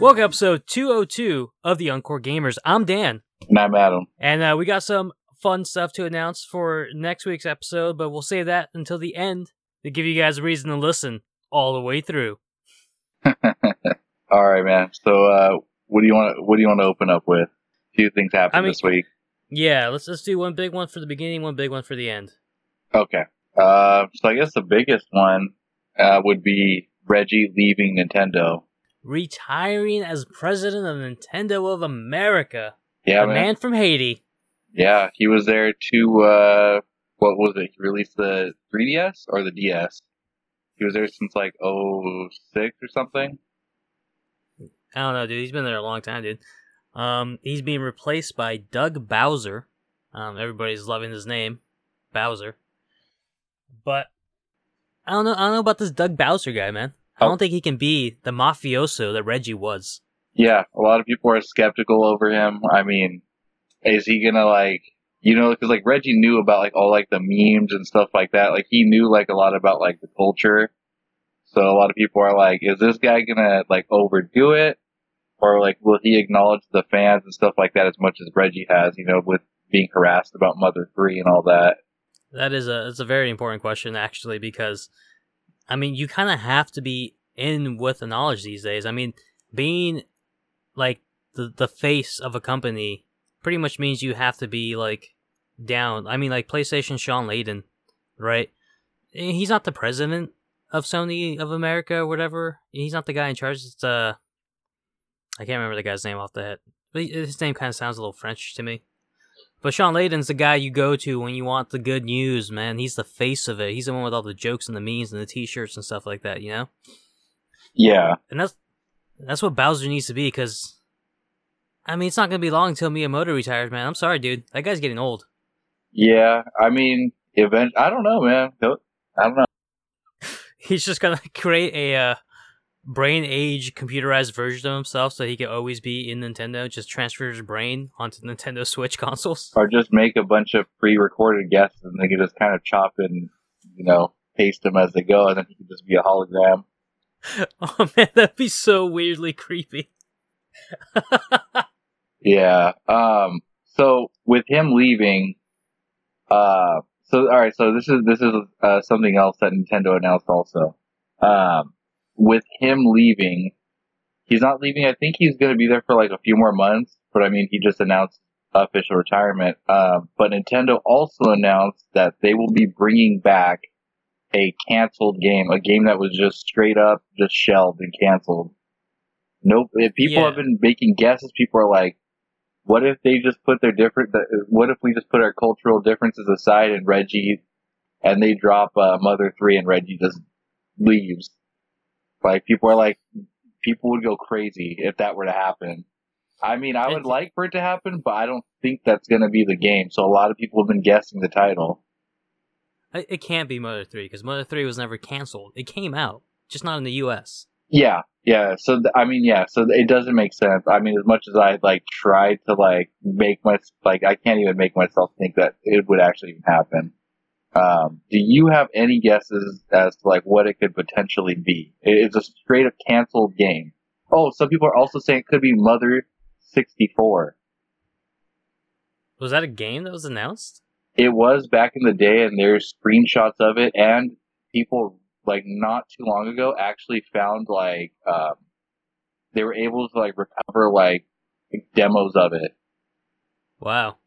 Welcome to episode 202 of the Encore Gamers. I'm Dan, And I'm Adam. and uh, we got some fun stuff to announce for next week's episode, but we'll save that until the end to give you guys a reason to listen all the way through. All right, man. So, uh, what do you want? What do you want to open up with? A few things happened I mean- this week. Yeah, let's let's do one big one for the beginning, one big one for the end. Okay. Uh, so I guess the biggest one uh, would be Reggie leaving Nintendo. Retiring as president of Nintendo of America, Yeah, the man. man from Haiti. Yeah, he was there to uh, what was it? He released the 3DS or the DS. He was there since like 06 or something. I don't know, dude. He's been there a long time, dude. Um, he's being replaced by Doug Bowser. Um, everybody's loving his name, Bowser. But I don't know. I don't know about this Doug Bowser guy, man. I Oh. don't think he can be the mafioso that Reggie was. Yeah, a lot of people are skeptical over him. I mean, is he gonna like, you know, because like Reggie knew about like all like the memes and stuff like that. Like he knew like a lot about like the culture. So a lot of people are like, is this guy gonna like overdo it, or like will he acknowledge the fans and stuff like that as much as Reggie has? You know, with being harassed about Mother Three and all that. That is a it's a very important question actually because I mean you kind of have to be in with the knowledge these days. I mean being like the the face of a company pretty much means you have to be like down. I mean like PlayStation Shawn Layden, right? Eh, He's not the president of Sony of America or whatever. He's not the guy in charge. It's uh I can't remember the guy's name off the head. But his name kind of sounds a little French to me. But Shawn Layden's the guy you go to when you want the good news, man. He's the face of it. He's the one with all the jokes and the memes and the t-shirts and stuff like that, you know? Yeah, And that's that's what Bowser needs to be because I mean, it's not going to be long until Miyamoto retires, man. I'm sorry, dude. That guy's getting old. yeah. I mean, event. I don't know, man. I don't know. He's just going to create a uh, brain age computerized version of himself so he can always be in Nintendo, just transfer his brain onto Nintendo Switch consoles. or just make a bunch of pre-recorded guests and they can just kind of chop and you know paste them as they go, and then he could just be a hologram. Oh man, that'd be so weirdly creepy. Yeah. Um. So with him leaving, uh. So all right. So this is this is uh, something else that Nintendo announced also. Um. With him leaving, he's not leaving. I think he's going to be there for like a few more months. But I mean, he just announced official retirement. Um. But Nintendo also announced that they will be bringing back a canceled game, a game that was just straight up just shelved and canceled. Nope. If people Yeah. have been making guesses, people are like, what if they just put their different, what if we just put our cultural differences aside and Reggie, and they drop uh, Mother 3 and Reggie just leaves? Like, people are like, people would go crazy if that were to happen. I mean, I would like for it to happen, but I don't think that's going to be the game. So a lot of people have been guessing the title. It, can't be Mother 3 because Mother 3 was never canceled. It came out, just not in the US. Yeah, yeah. So th- I mean, yeah. So it doesn't make sense. I mean, as much as I like try to like make my like, I can't even make myself think that it would actually happen. Um, do you have any guesses as to like what it could potentially be? It's a straight up canceled game. Oh, some people are also saying it could be Mother sixty four. Was that a game that was announced? It was back in the day, and there's screenshots of it, and people like not too long ago actually found like um, they were able to like recover like demos of it. Wow.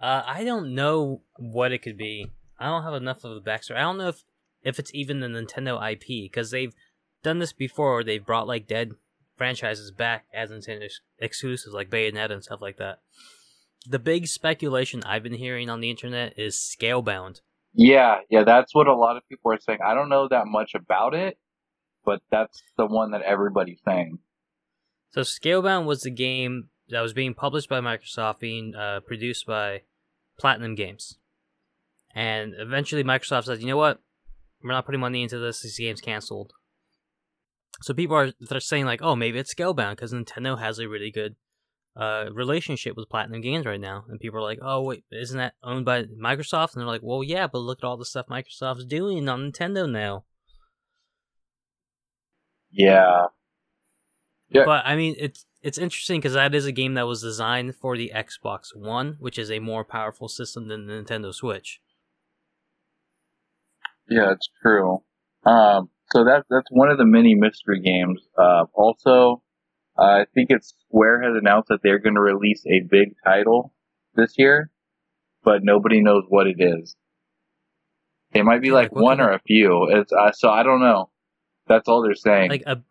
Uh, I don't know what it could be. I don't have enough of the backstory. I don't know if, if it's even the Nintendo IP because they've done this before. Where they've brought like dead franchises back as Nintendo ex- exclusives, like Bayonetta and stuff like that. The big speculation I've been hearing on the internet is Scalebound. Yeah, yeah, that's what a lot of people are saying. I don't know that much about it, but that's the one that everybody's saying. So Scalebound was the game that was being published by Microsoft, being uh, produced by Platinum Games, and eventually Microsoft said, "You know what? We're not putting money into this. This game's canceled." So people are they're saying like, "Oh, maybe it's Scalebound because Nintendo has a really good uh, relationship with Platinum Games right now, and people are like, "Oh wait, isn't that owned by Microsoft?" And they're like, "Well, yeah, but look at all the stuff Microsoft's doing on Nintendo now." Yeah. Yeah. But I mean, it's it's interesting because that is a game that was designed for the Xbox One, which is a more powerful system than the Nintendo Switch. Yeah, it's true. Um, so that that's one of the many mystery games. Uh, also, uh, I think it's Square has announced that they're going to release a big title this year, but nobody knows what it is. It might be like like one or a few. It's uh, so I don't know. That's all they're saying. Like a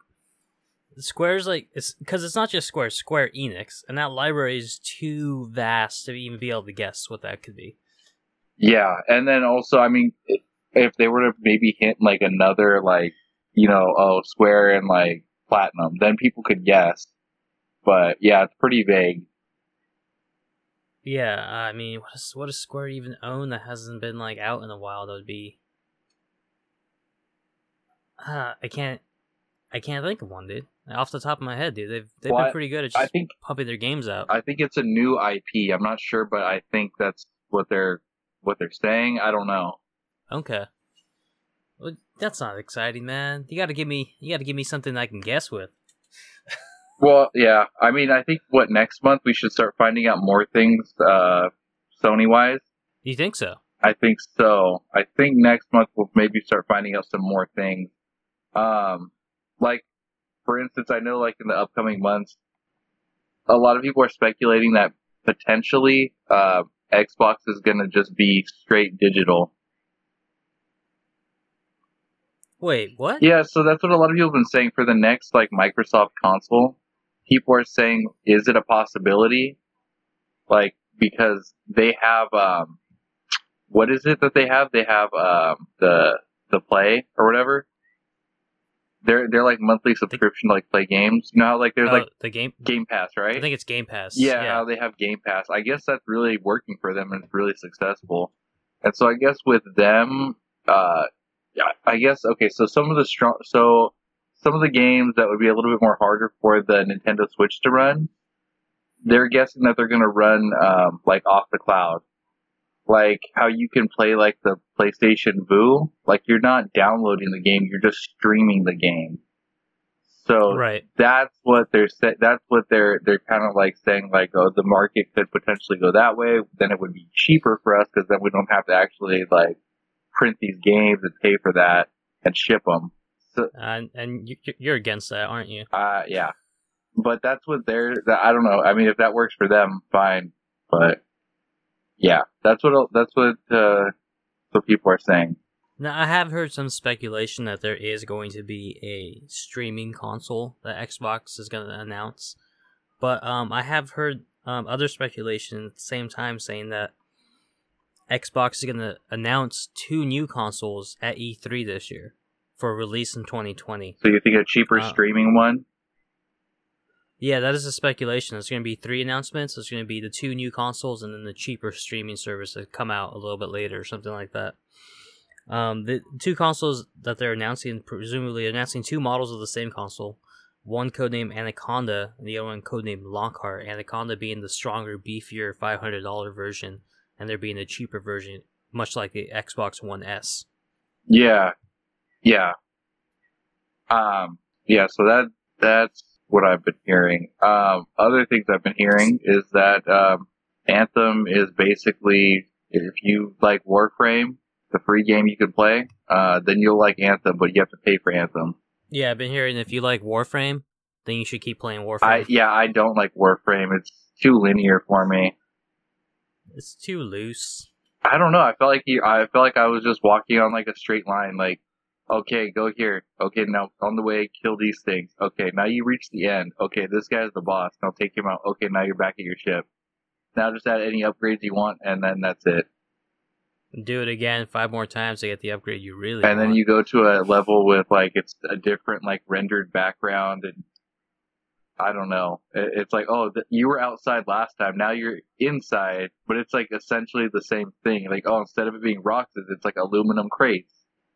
Square's like it's because it's not just Square, Square Enix, and that library is too vast to even be able to guess what that could be. Yeah, and then also, I mean, if they were to maybe hint like another like, you know, oh, Square and like Platinum, then people could guess. But yeah, it's pretty vague. Yeah, I mean, what is what does Square even own that hasn't been like out in a while? That would be. Uh, I can't, I can't think of one, dude. Off the top of my head, dude, they've they've Well, been pretty good at I just think pumping their games out. I think it's a new IP. I'm not sure, but I think that's what they're what they're saying. I don't know. Okay. Well, that's not exciting, man. You got to give me, you got to give me something I can guess with. Well, yeah. I mean, I think what next month we should start finding out more things, uh, Sony wise. You think so? I think so. I think next month we'll maybe start finding out some more things. Um, like, for instance, I know like in the upcoming months, a lot of people are speculating that potentially, uh, Xbox is gonna just be straight digital. Wait, what? Yeah, so that's what a lot of people have been saying for the next like Microsoft console. People are saying, is it a possibility? Like because they have um, what is it that they have? They have um the the play or whatever. They're they're like monthly subscription to like play games. You know how like there's Oh, like the game. Game Pass, right? I think it's Game Pass. yeah, how they have Game Pass. I guess that's really working for them and it's really successful. And so I guess with them, uh, yeah, I guess okay. So some of the strong, so some of the games that would be a little bit more harder for the Nintendo Switch to run, they're guessing that they're going to run um, like off the cloud, like how you can play like the PlayStation Vue. Like you're not downloading the game, you're just streaming the game. So right. that's what they're sa- that's what they're they're kind of like saying like oh the market could potentially go that way then it would be cheaper for us because then we don't have to actually like print these games and pay for that and ship them so And and you, you're against that, aren't you? uh yeah but that's what they're I don't know I mean if that works for them fine but yeah that's what that's what uh what people are saying. Now, I have heard some speculation that there is going to be a streaming console that Xbox is going to announce, but um, I have heard um, other speculation at the same time saying that Xbox is going to announce two new consoles at E3 this year for release in 2020. so you think a cheaper Uh, streaming one Yeah, that is a speculation. It's going to be three announcements. It's going to be the two new consoles and then the cheaper streaming service that come out a little bit later, or something like that. Um, the two consoles that they're announcing, presumably announcing two models of the same console. One codenamed Anaconda, and the other one codenamed Lockhart. Anaconda being the stronger, beefier, five hundred dollar version, and there being a cheaper version, much like the Xbox One S. Yeah. Yeah. Um, yeah, so that, that's what I've been hearing. Um, other things I've been hearing is that, um, Anthem is basically, if you like Warframe, the free game you can play, uh, then you'll like Anthem, but you have to pay for Anthem. Yeah, I've been hearing if you like Warframe, then you should keep playing Warframe. I, yeah, I don't like Warframe. It's too linear for me. It's too loose. I don't know. I felt like you, I felt like I was just walking on like a straight line. Like, okay, go here. Okay, now on the way, kill these things. Okay, now you reach the end. Okay, this guy's the boss. Now take him out. Okay, now you're back at your ship. Now just add any upgrades you want, and then that's it. Do it again five more times to get the upgrade you really And then you go to a level with like it's a different like rendered background and. I don't know. It's like, oh, th- you were outside last time. Now you're inside, but it's like essentially the same thing. Like, oh, instead of it being rocks, it's like aluminum crates.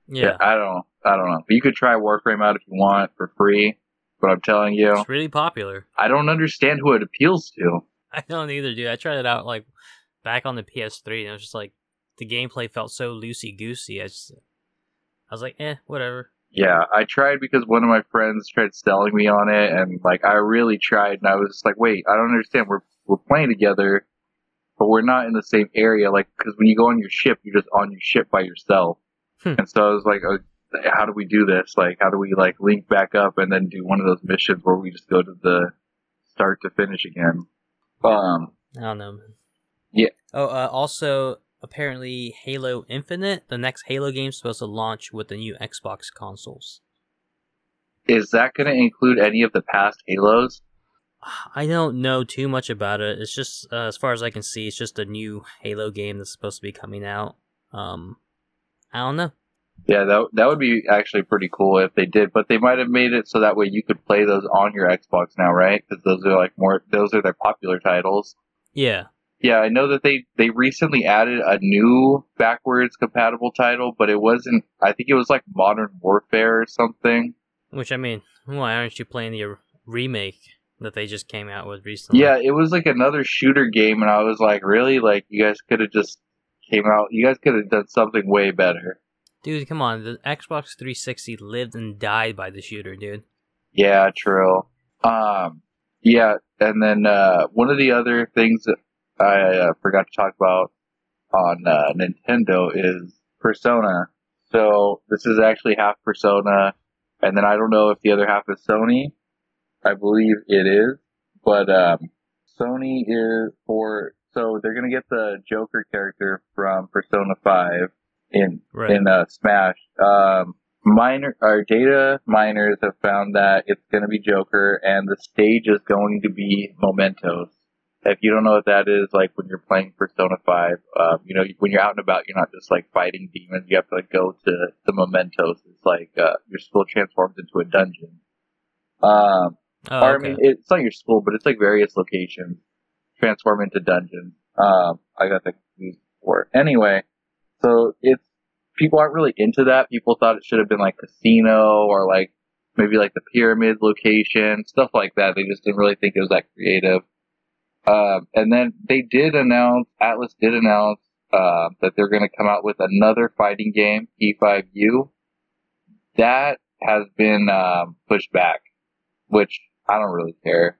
Yeah. I don't I don't know. But you could try Warframe out if you want for free. but I'm telling you, It's really popular. I don't understand who it appeals to. I don't either, dude. I tried it out like back on the PS3, and it was just like the gameplay felt so loosey goosey. I just, I was like, eh, whatever. Yeah, I tried because one of my friends tried selling me on it, and like I really tried, and I was just like, wait, I don't understand. We're we're playing together, but we're not in the same area. Like, because when you go on your ship, you're just on your ship by yourself. Hmm. And so I was like, uh, how do we do this? Like, how do we like link back up and then do one of those missions where we just go to the start to finish again? Um, I don't know, man. Yeah. Oh, uh, also, apparently, Halo Infinite, the next Halo game, is supposed to launch with the new Xbox consoles. is that going to include any of the past Halos? I don't know too much about it. It's just, uh, as far as I can see, it's just a new Halo game that's supposed to be coming out. Um, I don't know. Yeah, that that would be actually pretty cool if they did, but they might have made it so that way you could play those on your Xbox now, right? Because those are like more, those are their popular titles. Yeah, Yeah, I know that they they recently added a new backwards compatible title, but it wasn't. I think it was like Modern Warfare or something. which I mean, why aren't you playing the remake that they just came out with recently? Yeah, it was like another shooter game, and I was like, really? Like you guys could have just came out. You guys could have done something way better. Dude, come on. The Xbox 360 lived and died by the shooter, dude. Yeah, true. Um, yeah, and then uh, one of the other things that I uh, forgot to talk about on uh, Nintendo is Persona. So this is actually half Persona, and then I don't know if the other half is Sony. I believe it is, but um, Sony is for so they're gonna get the Joker character from Persona Five in Right. in uh, Smash. Um, minor our data miners have found that it's going to be Joker, and the stage is going to be Mementos. If you don't know what that is, like when you're playing Persona Five, um, you know when you're out and about, you're not just like fighting demons. You have to like go to the Mementos. It's like uh, your school transforms into a dungeon. Um, oh, or, I mean, it's not your school, but it's like various locations transform into dungeons. Um, I got that confused before. Anyway, so it's people aren't really into that. People thought it should have been like casino or like maybe like the pyramid location, stuff like that. They just didn't really think it was that creative. Um, and then they did announce, Atlus did announce uh, that they're going to come out with another fighting game, P5U. That has been um, pushed back, which I don't really care.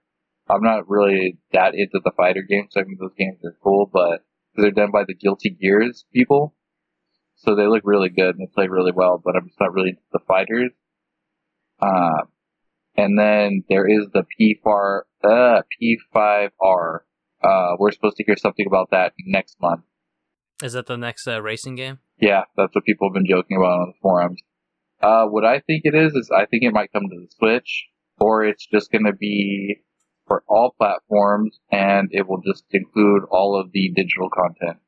I'm not really that into the fighter games. I mean, those games are cool, but they're done by the Guilty Gears people, so they look really good and they play really well. But I'm just not really into the fighters. Um, and then there is the P4, uh, P5R. Uh, we're supposed to hear something about that next month. Is that the next uh, racing game? Yeah, that's what people have been joking about on the forums. Uh, what I think it is, is I think it might come to the Switch, or it's just gonna be for all platforms, and it will just include all of the digital content.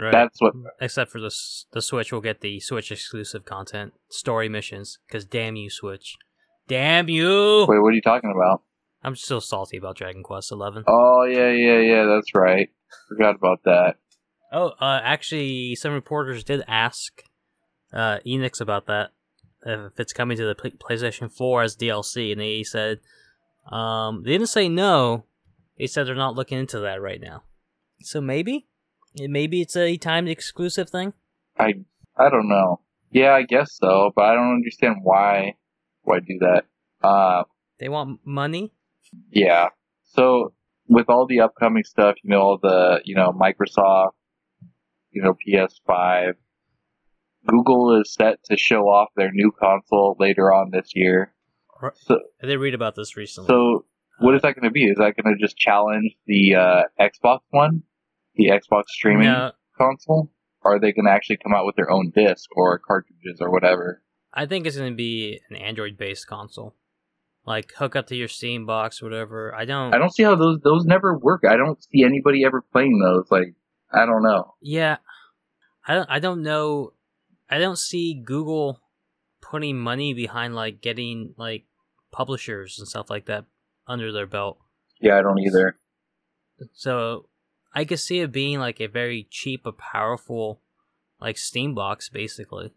Right. That's what, Except for the the Switch, will get the Switch exclusive content, story missions. Because damn you, Switch! Damn you! wait, what are you talking about? I'm still salty about Dragon Quest Eleven. Oh, yeah, yeah, yeah, that's right. Forgot about that. Oh, uh, actually, some reporters did ask uh, Enix about that. If it's coming to the PlayStation 4 as DLC, and they said um, they didn't say no. They said they're not looking into that right now. So maybe, maybe it's a timed exclusive thing. I, I don't know. Yeah, I guess so, but I don't understand why, why do that. Uh, They want money. Yeah. So with all the upcoming stuff, you know, all the, you know, Microsoft, you know, PS5, Google is set to show off their new console later on this year. Right. So, I did read about this recently. so what is that going to be? Is that going to just challenge the uh, Xbox One, the Xbox streaming No, console? Or are they going to actually come out with their own disc or cartridges or whatever? I think it's going to be an Android-based console, like hook up to your Steam box, whatever. I don't. I don't see how those those never work. I don't see anybody ever playing those. Like, I don't know. Yeah, I don't. I don't know. I don't see Google putting money behind like getting like publishers and stuff like that under their belt. Yeah, I don't either. So I could see it being like a very cheap but powerful like Steam box, basically.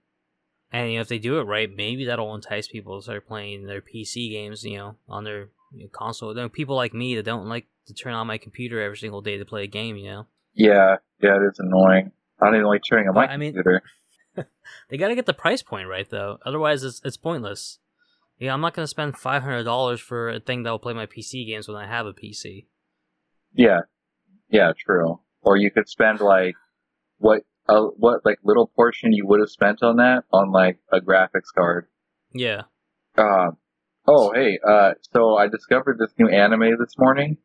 And you know, if they do it right, maybe that'll entice people to start playing their PC games, you know, on their you know, console. There are people like me that don't like to turn on my computer every single day to play a game, you know. Yeah, yeah, it is annoying. I don't even like turning on my I mean- computer. They got to get the price point right though. Otherwise, it's it's pointless. Yeah, I'm not gonna spend five hundred dollars for a thing that will play my PC games when I have a PC. Yeah, yeah, true. Or you could spend like what uh, what like little portion you would have spent on that on like a graphics card. Yeah. Um, oh, hey, uh, so I discovered this new anime this morning.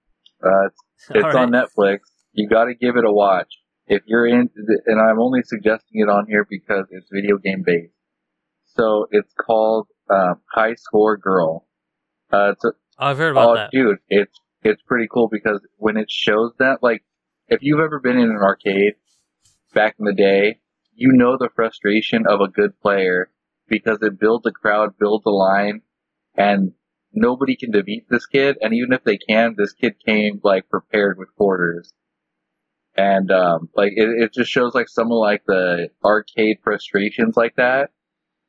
Uh, it's, it's All on Netflix. You got to give it a watch if you're in. And I'm only suggesting it on here because it's video game based. So it's called um, High Score Girl. Uh, it's a, Oh, I've heard about oh, that. dude, it's it's pretty cool because when it shows that, like, if you've ever been in an arcade back in the day, you know the frustration of a good player because it builds a crowd, builds a line, and nobody can defeat this kid. And even if they can, this kid came like prepared with quarters. And um, like it, it just shows like some of like the arcade frustrations like that.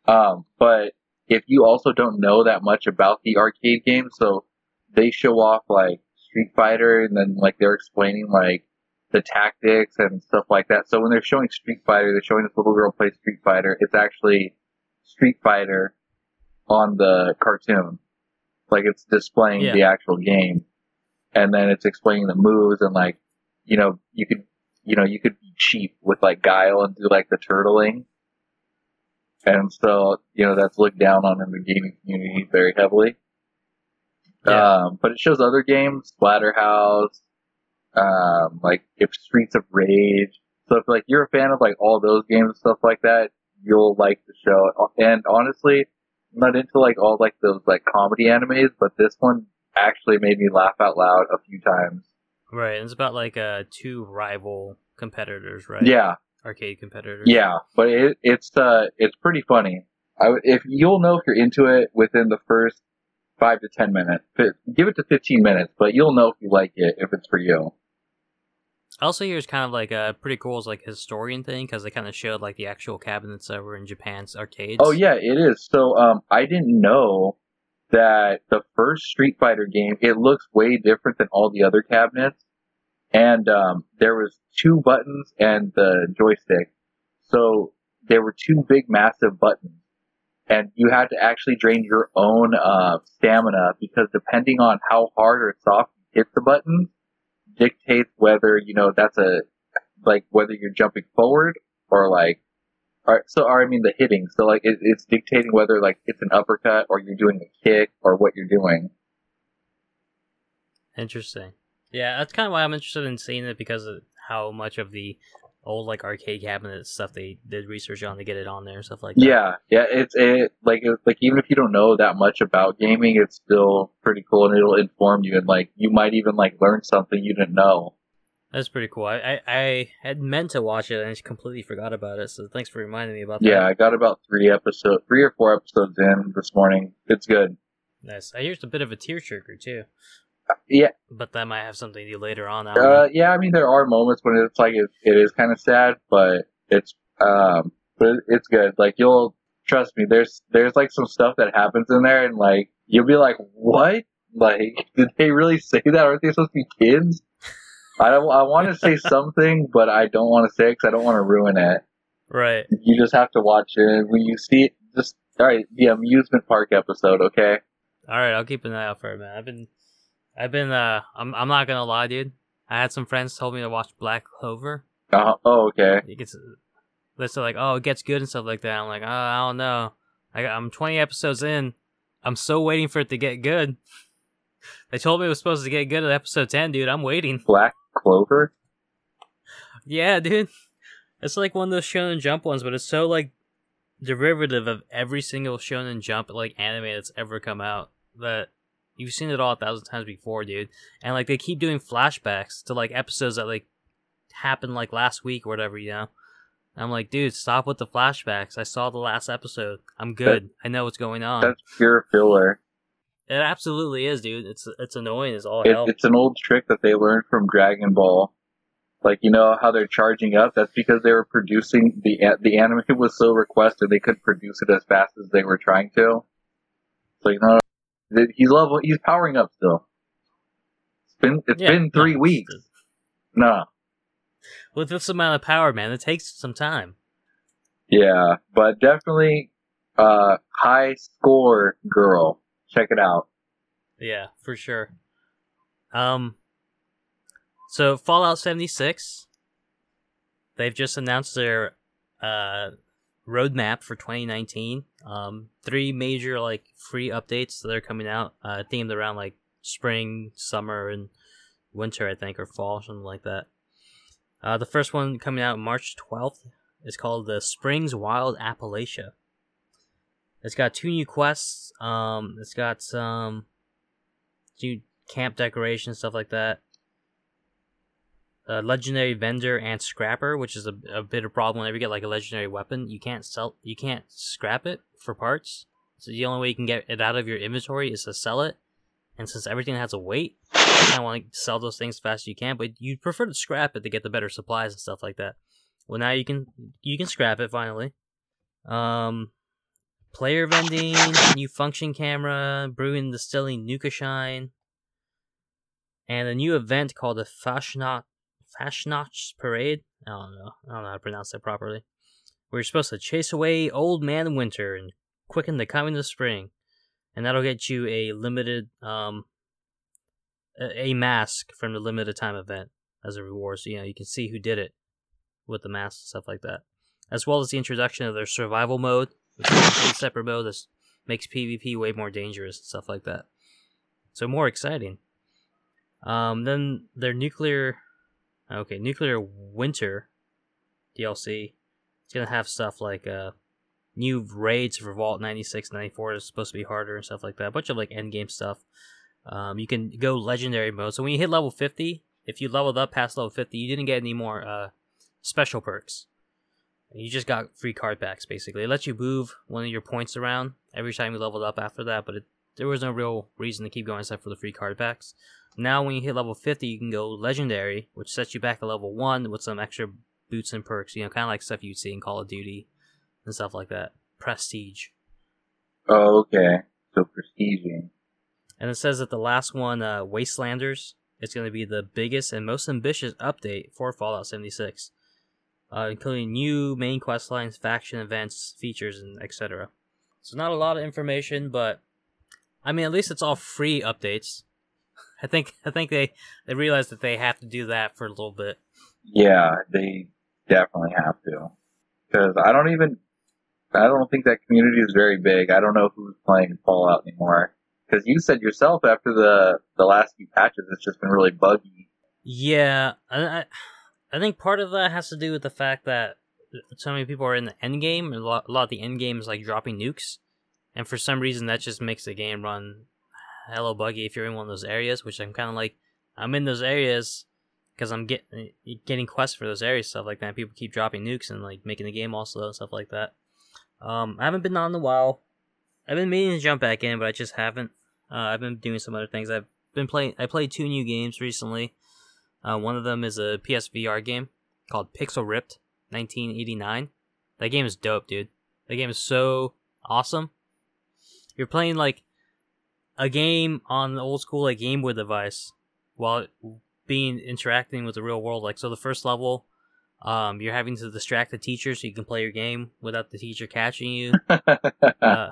Um, but if you also don't know that much about the arcade game, so they show off like Street Fighter and then like they're explaining like the tactics and stuff like that. So when they're showing Street Fighter, they're showing this little girl play Street Fighter. It's actually Street Fighter on the cartoon. Like it's displaying Yeah. the actual game. And then it's explaining the moves and like, you know, you could, you know, you could be cheap with like Guile and do like the turtling. And so, you know, that's looked down on in the gaming community very heavily. Yeah. Um, but it shows other games, Splatterhouse, um, like if Streets of Rage. So if like you're a fan of like all those games and stuff like that, you'll like the show. And honestly, I'm not into like all like those like comedy animes, but this one actually made me laugh out loud a few times. Right. It's about like uh two rival competitors, right? Yeah, Arcade competitors. yeah, but it, it's uh it's pretty funny. I, if you'll know if you're into it within the first five to ten minutes, give it to fifteen minutes, but you'll know if you like it if it's for you. I also hear it's kind of like a pretty cool as like historian thing because they kind of showed like the actual cabinets that were in Japan's arcades. Oh yeah, it is. So um, I didn't know that the first Street Fighter game it looks way different than all the other cabinets, and um, there was two buttons and the joystick. So there were two big, massive buttons, and you had to actually drain your own uh, stamina because depending on how hard or soft you hit the buttons, dictates whether you know that's a like whether you're jumping forward or like or, so, or I mean the hitting. So like it, it's dictating whether like it's an uppercut or you're doing a kick or what you're doing. Interesting. Yeah, that's kind of why I'm interested in seeing it because of how much of the old like arcade cabinet stuff they did research on to get it on there and stuff like that. Yeah, yeah. It's it like it's like even if you don't know that much about gaming, it's still pretty cool and it'll inform you and like you might even like learn something you didn't know. That's pretty cool. I, I, I had meant to watch it and I just completely forgot about it. So thanks for reminding me about that. Yeah, I got about three episodes, three or four episodes in this morning. It's good. Nice. I hear it's a bit of a tearjerker too, Yeah, but that might have something to do later on. I uh, yeah. I mean, there are moments when it's like it, it is kind of sad, but it's um, but it- it's good. Like you'll trust me. There's there's like some stuff that happens in there, and like you'll be like, what? Like, did they really say that? Aren't they supposed to be kids? I don't. I want to say something, but I don't want to say because I don't want to ruin it. Right. You just have to watch it when you see it. Just all right. The amusement park episode, okay? All right, I'll keep an eye out for it, man. I've been, I've been. Uh, I'm, I'm not gonna lie, dude. I had some friends told me to watch Black Clover. Uh, oh, okay. It gets, they're like, oh, it gets good and stuff like that. I'm like, oh, I don't know. I got, I'm 20 episodes in. I'm still waiting for it to get good. They told me it was supposed to get good at episode 10, dude. I'm waiting. Black Clover. Yeah, dude. It's like one of those Shonen Jump ones, but it's so like derivative of every single Shonen Jump like anime that's ever come out that you've seen it all a thousand times before, dude. And like they keep doing flashbacks to like episodes that like happened like last week or whatever, you know. And I'm like, dude, stop with the flashbacks. I saw the last episode. I'm good. I know what's going on. That's pure filler. It absolutely is, dude. It's it's annoying as all It, hell. it's an old trick that they learned from Dragon Ball. Like you know how they're charging up? That's because they were producing the the anime was so requested they couldn't produce it as fast as they were trying to. So you know he's level he's powering up still. It's been it's Yeah, been three no, weeks. it's- No. With this amount of power, man, it takes some time. Yeah, but definitely uh high score girl. Check it out. Yeah, for sure. Um, so Fallout 76, they've just announced their uh roadmap for 2019. Um, three major like free updates that are coming out, uh, themed around like spring, summer, and winter, I think, or fall, something like that. Uh, the first one coming out March 12th is called the Springs Wild Appalachia. It's got two new quests. Um, it's got some new camp decorations, stuff like that. A legendary vendor and scrapper, which is a, a bit of a problem whenever you get like a legendary weapon. You can't sell, you can't scrap it for parts. So the only way you can get it out of your inventory is to sell it. And since everything has a weight, you kind of want to sell those things as fast as you can. But you'd prefer to scrap it to get the better supplies and stuff like that. Well, now you can you can scrap it finally. Um, player vending, new function camera, brewing distilling Nuka Shine, and a new event called the Fashnot Fashnotch Parade. I don't know. I don't know how to pronounce that properly. You're supposed to chase away old man winter and quicken the coming of spring, and that'll get you a limited um a mask from the limited time event as a reward. So you know you can see who did it with the mask and stuff like that, as well as the introduction of their survival mode, a separate mode that makes PvP way more dangerous and stuff like that. So more exciting. Um, then their nuclear, okay, nuclear winter DLC. It's gonna have stuff like uh, new raids for Vault 96, 94 is supposed to be harder and stuff like that. A bunch of like end game stuff. Um, you can go legendary mode. So when you hit level 50, if you leveled up past level 50, you didn't get any more uh special perks. You just got free card packs basically. It lets you move one of your points around every time you leveled up after that, but it, there was no real reason to keep going except for the free card packs. Now when you hit level 50, you can go legendary, which sets you back to level 1 with some extra boots and perks, you know, kind of like stuff you'd see in Call of Duty and stuff like that. Prestige. Oh, okay. So prestiging. And it says that the last one, uh, Wastelanders, is going to be the biggest and most ambitious update for Fallout 76, uh, including new main quest lines, faction events, features, and etc. So not a lot of information, but I mean, at least it's all free updates. I think I think they they realize that they have to do that for a little bit. Yeah, they definitely have to. Because I don't even, I don't think that community is very big. I don't know who's playing Fallout anymore. Because you said yourself after the the last few patches, it's just been really buggy. Yeah, I, I think part of that has to do with the fact that so many people are in the end game. A lot, a lot of the end game is like dropping nukes, and for some reason that just makes the game run hello buggy if you're in one of those areas. Which I'm kind of like, I'm in those areas because I'm getting getting quests for those areas stuff like that. People keep dropping nukes and like making the game all slow and stuff like that. Um, I haven't been on in a while. I've been meaning to jump back in, but I just haven't. Uh, I've been doing some other things. I've been playing. I played two new games recently. Uh, one of them is a PSVR game called Pixel Ripped 1989. That game is dope, dude. That game is so awesome. You're playing like a game on the old school like Game Boy device while being interacting with the real world. Like so, the first level, um, you're having to distract the teacher so you can play your game without the teacher catching you. Uh,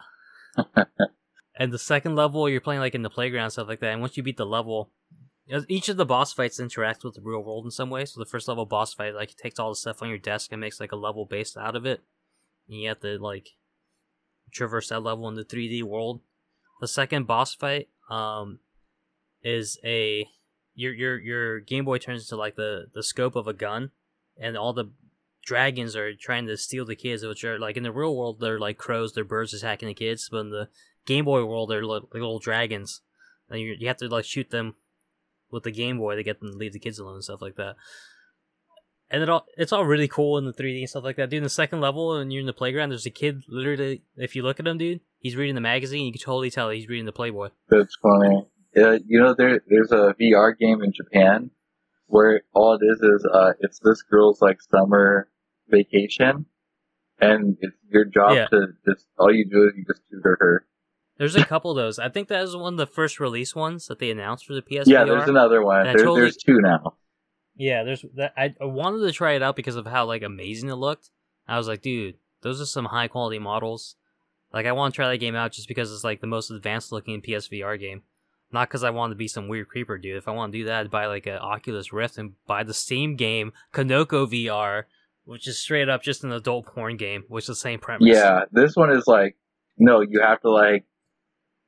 and the second level, you're playing like in the playground stuff like that. And once you beat the level, each of the boss fights interacts with the real world in some way. So the first level boss fight, like, takes all the stuff on your desk and makes like a level based out of it. And you have to like traverse that level in the 3D world. The second boss fight, um, is a your your your Game Boy turns into like the the scope of a gun, and all the dragons are trying to steal the kids, which are like in the real world they're like crows, they're birds attacking the kids, but in the Game Boy world they're like little dragons, and you you have to like shoot them with the Game Boy to get them to leave the kids alone and stuff like that. And it all it's all really cool in the 3D and stuff like that. Dude, in the second level and you're in the playground, there's a kid literally if you look at him, dude, he's reading the magazine, you can totally tell he's reading the Playboy. That's funny. Yeah, you know, there there's a VR game in Japan where all it is is uh, it's this girl's like summer vacation, and it's your job Yeah. to just all you do is you just tutor her. There's a couple of those. I think that was one of the first release ones that they announced for the PSVR. Yeah, there's another one. There, totally- There's two now. Yeah, there's that. I I wanted to try it out because of how like amazing it looked. I was like, dude, those are some high quality models. Like, I want to try that game out just because it's like the most advanced looking PSVR game. Not because I want to be some weird creeper, dude. If I want to do that, I'd buy like an Oculus Rift and buy the same game, Kanoko VR, which is straight up just an adult porn game, which is the same premise. Yeah, this one is like no, you have to like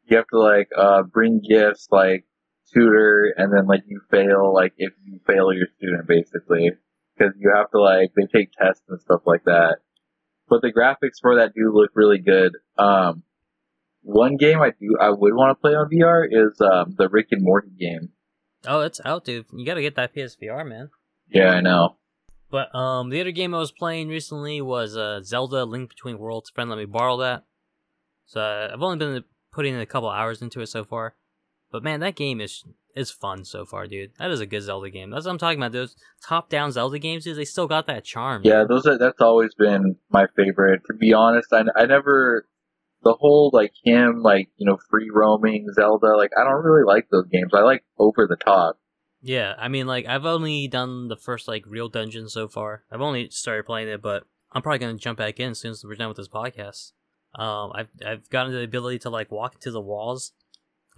you have to like uh bring gifts like tutor and then like you fail like if you fail your student basically because you have to like they take tests and stuff like that. But the graphics for that do look really good. Um one game I do I would want to play on VR is um the Rick and Morty game. Oh, it's out, dude. You gotta get that PSVR, man. Yeah, I know. But um, the other game I was playing recently was uh, Zelda: Link Between Worlds. Friend, let me borrow that. So uh, I've only been putting in a couple hours into it so far, but man, that game is is fun so far, dude. That is a good Zelda game. That's what I'm talking about. Those top-down Zelda games, dude, they still got that charm. Yeah, those are, that's always been my favorite. To be honest, I, I never the whole like him like you know free roaming Zelda like I don't really like those games. I like over the top. Yeah, I mean, like I've only done the first like real dungeon so far. I've only started playing it, but I'm probably gonna jump back in as soon as we're done with this podcast. Um, I've I've gotten the ability to like walk into the walls.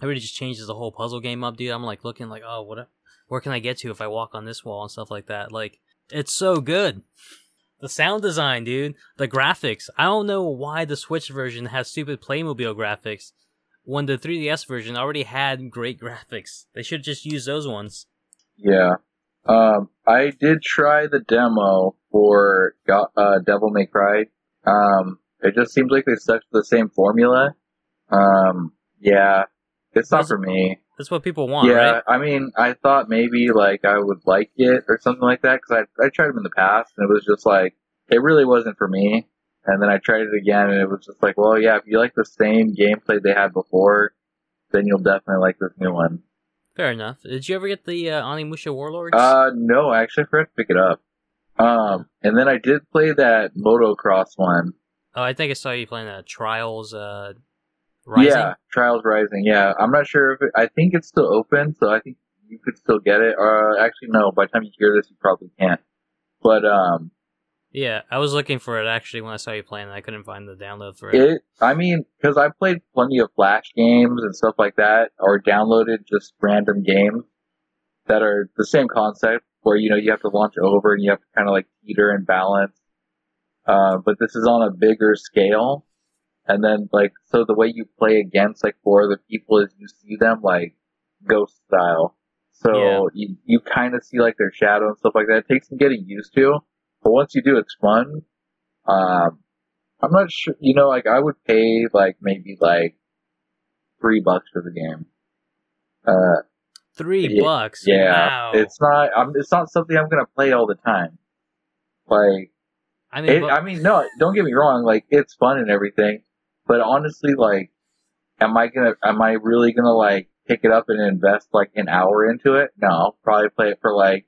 It really just changes the whole puzzle game up, dude. I'm like looking like, oh, what? Where can I get to if I walk on this wall and stuff like that? Like, it's so good. The sound design, dude. The graphics. I don't know why the Switch version has stupid Playmobil graphics when the 3DS version already had great graphics. They should just use those ones. Yeah. Um, I did try the demo for uh, Devil May Cry. Um, it just seems like they stuck to the same formula. Um, yeah, it's not That's- for me. That's what people want, yeah, right? I mean, I thought maybe like I would like it or something like that because I I tried them in the past and it was just like it really wasn't for me. And then I tried it again and it was just like, well, yeah, if you like the same gameplay they had before, then you'll definitely like this new one. Fair enough. Did you ever get the uh, Onimusha Warlords? Uh, no, I actually forgot to pick it up. Um, and then I did play that motocross one. Oh, I think I saw you playing that Trials uh, Rising. Yeah, Trials Rising. Yeah, I'm not sure if it, I think it's still open, so I think you could still get it. Or actually, no. By the time you hear this, you probably can't. But um, Yeah, I was looking for it actually when I saw you playing. I couldn't find the download for it. it. I mean, because I played plenty of Flash games and stuff like that, or downloaded just random games that are the same concept, where you know you have to launch over and you have to kind of like teeter and balance. Uh, but this is on a bigger scale. And then like, so the way you play against like four other people is you see them like ghost style. So Yeah. you, you kind of see like their shadow and stuff like that. It takes some getting used to, but once you do, it's fun. Um, I'm not sure, you know, like I would pay like maybe like three bucks for the game. Uh, Three Yeah, bucks. yeah, Wow. it's not, I'm, it's not something I'm gonna play all the time. Like, I mean, it, but- I mean, no, don't get me wrong. Like, it's fun and everything, but honestly, like, am I gonna, am I really gonna like pick it up and invest like an hour into it? No, I'll probably play it for like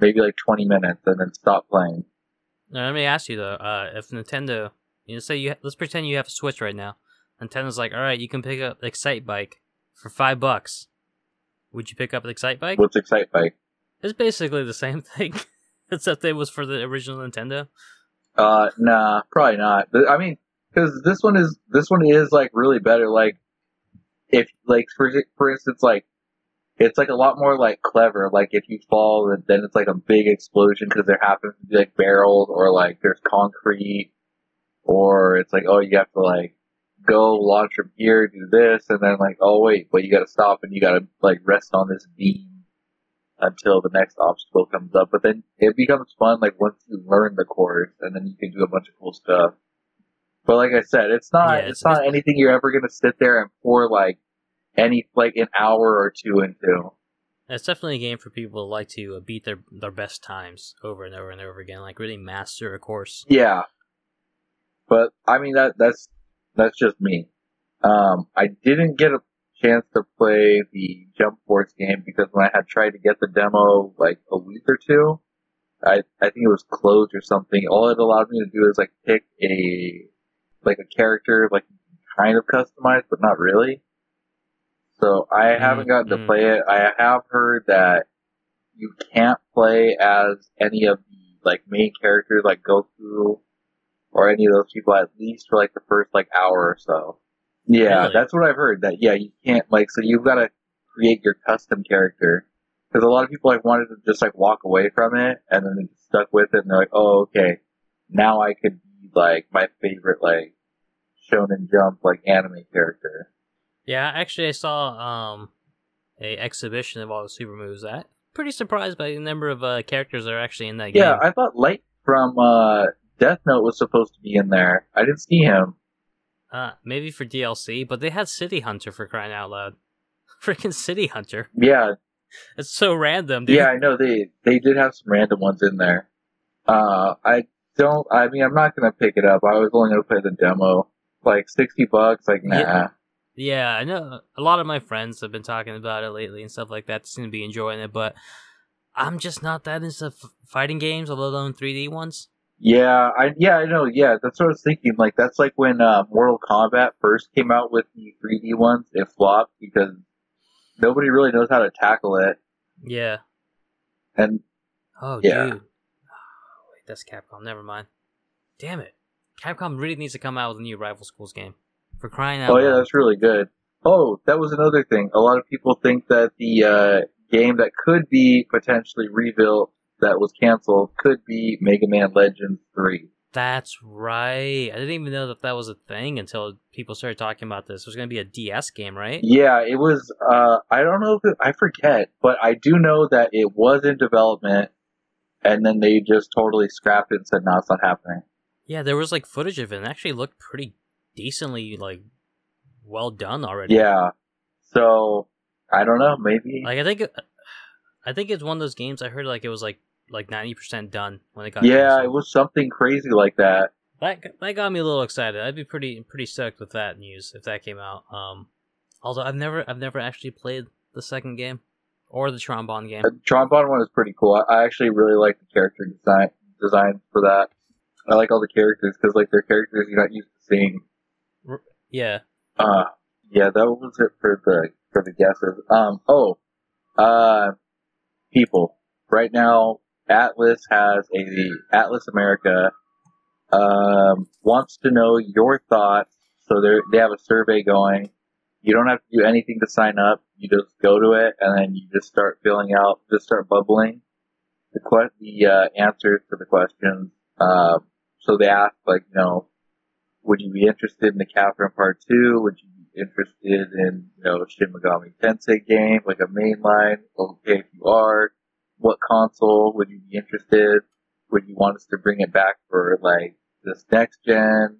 maybe like 20 minutes and then stop playing. now, let me ask you though. Uh, if Nintendo, you know, say you, let's pretend you have a Switch right now. Nintendo's like, all right, you can pick up the Excitebike for five bucks. Would you pick up the Excitebike? What's Excitebike? It's basically the same thing, except it was for the original Nintendo. Uh, nah, probably not. I mean, because this one is this one is like really better. Like, if like for for instance, like it's like a lot more like clever. Like if you fall, then- it's like a big explosion because there happens to be like barrels or like there's concrete, or it's like oh you have to like go launch from here, do this, and then like oh wait, but you got to stop and you got to like rest on this beam until the next obstacle comes up. But then it becomes fun like once you learn the course, and then you can do a bunch of cool stuff. But like I said, it's not Yeah, it's, it's- not anything you're ever gonna sit there and pour like any like an hour or two into. It's definitely a game for people who like to uh, beat their their best times over and over and over again, like really master a course. Yeah. But I mean that that's that's just me. Um, I didn't get a chance to play the Jump Force game because when I had tried to get the demo like a week or two, I I think it was closed or something. All it allowed me to do is like pick a like a character like kind of customized, but not really. So I Mm, haven't gotten to mm. play it. I have heard that you can't play as any of the like main characters like Goku or any of those people at least for like the first like hour or so. Yeah, Really? that's what I've heard. That yeah, you can't like so you've got to create your custom character because a lot of people like wanted to just like walk away from it and then they stuck with it and they're like, oh okay, now I could be like my favorite like Shonen Jump like anime character. Yeah, actually, I saw um a exhibition of all the super moves. That pretty surprised by the number of uh, characters that are actually in that game. Yeah, I thought Light from uh, Death Note was supposed to be in there. I didn't see him. Uh, maybe for DLC, but they had City Hunter for crying out loud. Freaking City Hunter. Yeah, It's so random, dude. yeah, I know they they did have some random ones in there. Uh, I don't. I mean, I'm not gonna pick it up. I was only gonna play the demo. Like sixty bucks. Like nah. Yeah. Yeah, I know a lot of my friends have been talking about it lately and stuff like that. Seem to be enjoying it, but I'm just not that into f- fighting games, let alone 3D ones. Yeah, I yeah I know. Yeah, that's what I was thinking. Like that's like when uh, Mortal Kombat first came out with the 3D ones. It flopped because nobody really knows how to tackle it. Yeah. And Oh, Yeah. dude. Oh, wait, that's Capcom. Never mind. Damn it. Capcom really needs to come out with a new Rival Schools game. For crying out Oh yeah, loud. that's really good. Oh, that was another thing. A lot of people think that the uh, game that could be potentially rebuilt that was canceled could be Mega Man Legends 3. That's right. I didn't even know that that was a thing until people started talking about this. It was going to be a DS game, right? Yeah, it was. Uh, I don't know if it, I forget, but I do know that it was in development, and then they just totally scrapped it and said, "No, it's not happening." Yeah, there was like footage of it. and it actually looked pretty decently like well done already. Yeah. So I don't know. Maybe. Like I think I think it's one of those games I heard like it was like like 90% done when it got yeah, it was something crazy like that. that that got me a little excited. I'd be pretty pretty stoked with that news if that came out. Um although I've never I've never actually played the second game or the Tron Bonne game. The Tron Bonne one is pretty cool. I, I actually really like the character design design for that. I like all the characters because like they're characters you're not used to seeing. Yeah. Uh, yeah, that was it for the for the guesses. Um, oh, uh, people. Right now, Atlus has a Atlus America um, wants to know your thoughts. So they they have a survey going. You don't have to do anything to sign up. You just go to it and then you just start filling out, just start bubbling the que- the uh, answers to the questions. Um, so they ask like, you know, would you be interested in the Catherine Part Two? Would you be interested in you know Shin Megami Tensei game like a mainline? Okay, if you are, what console would you be interested? Would you want us to bring it back for like this next gen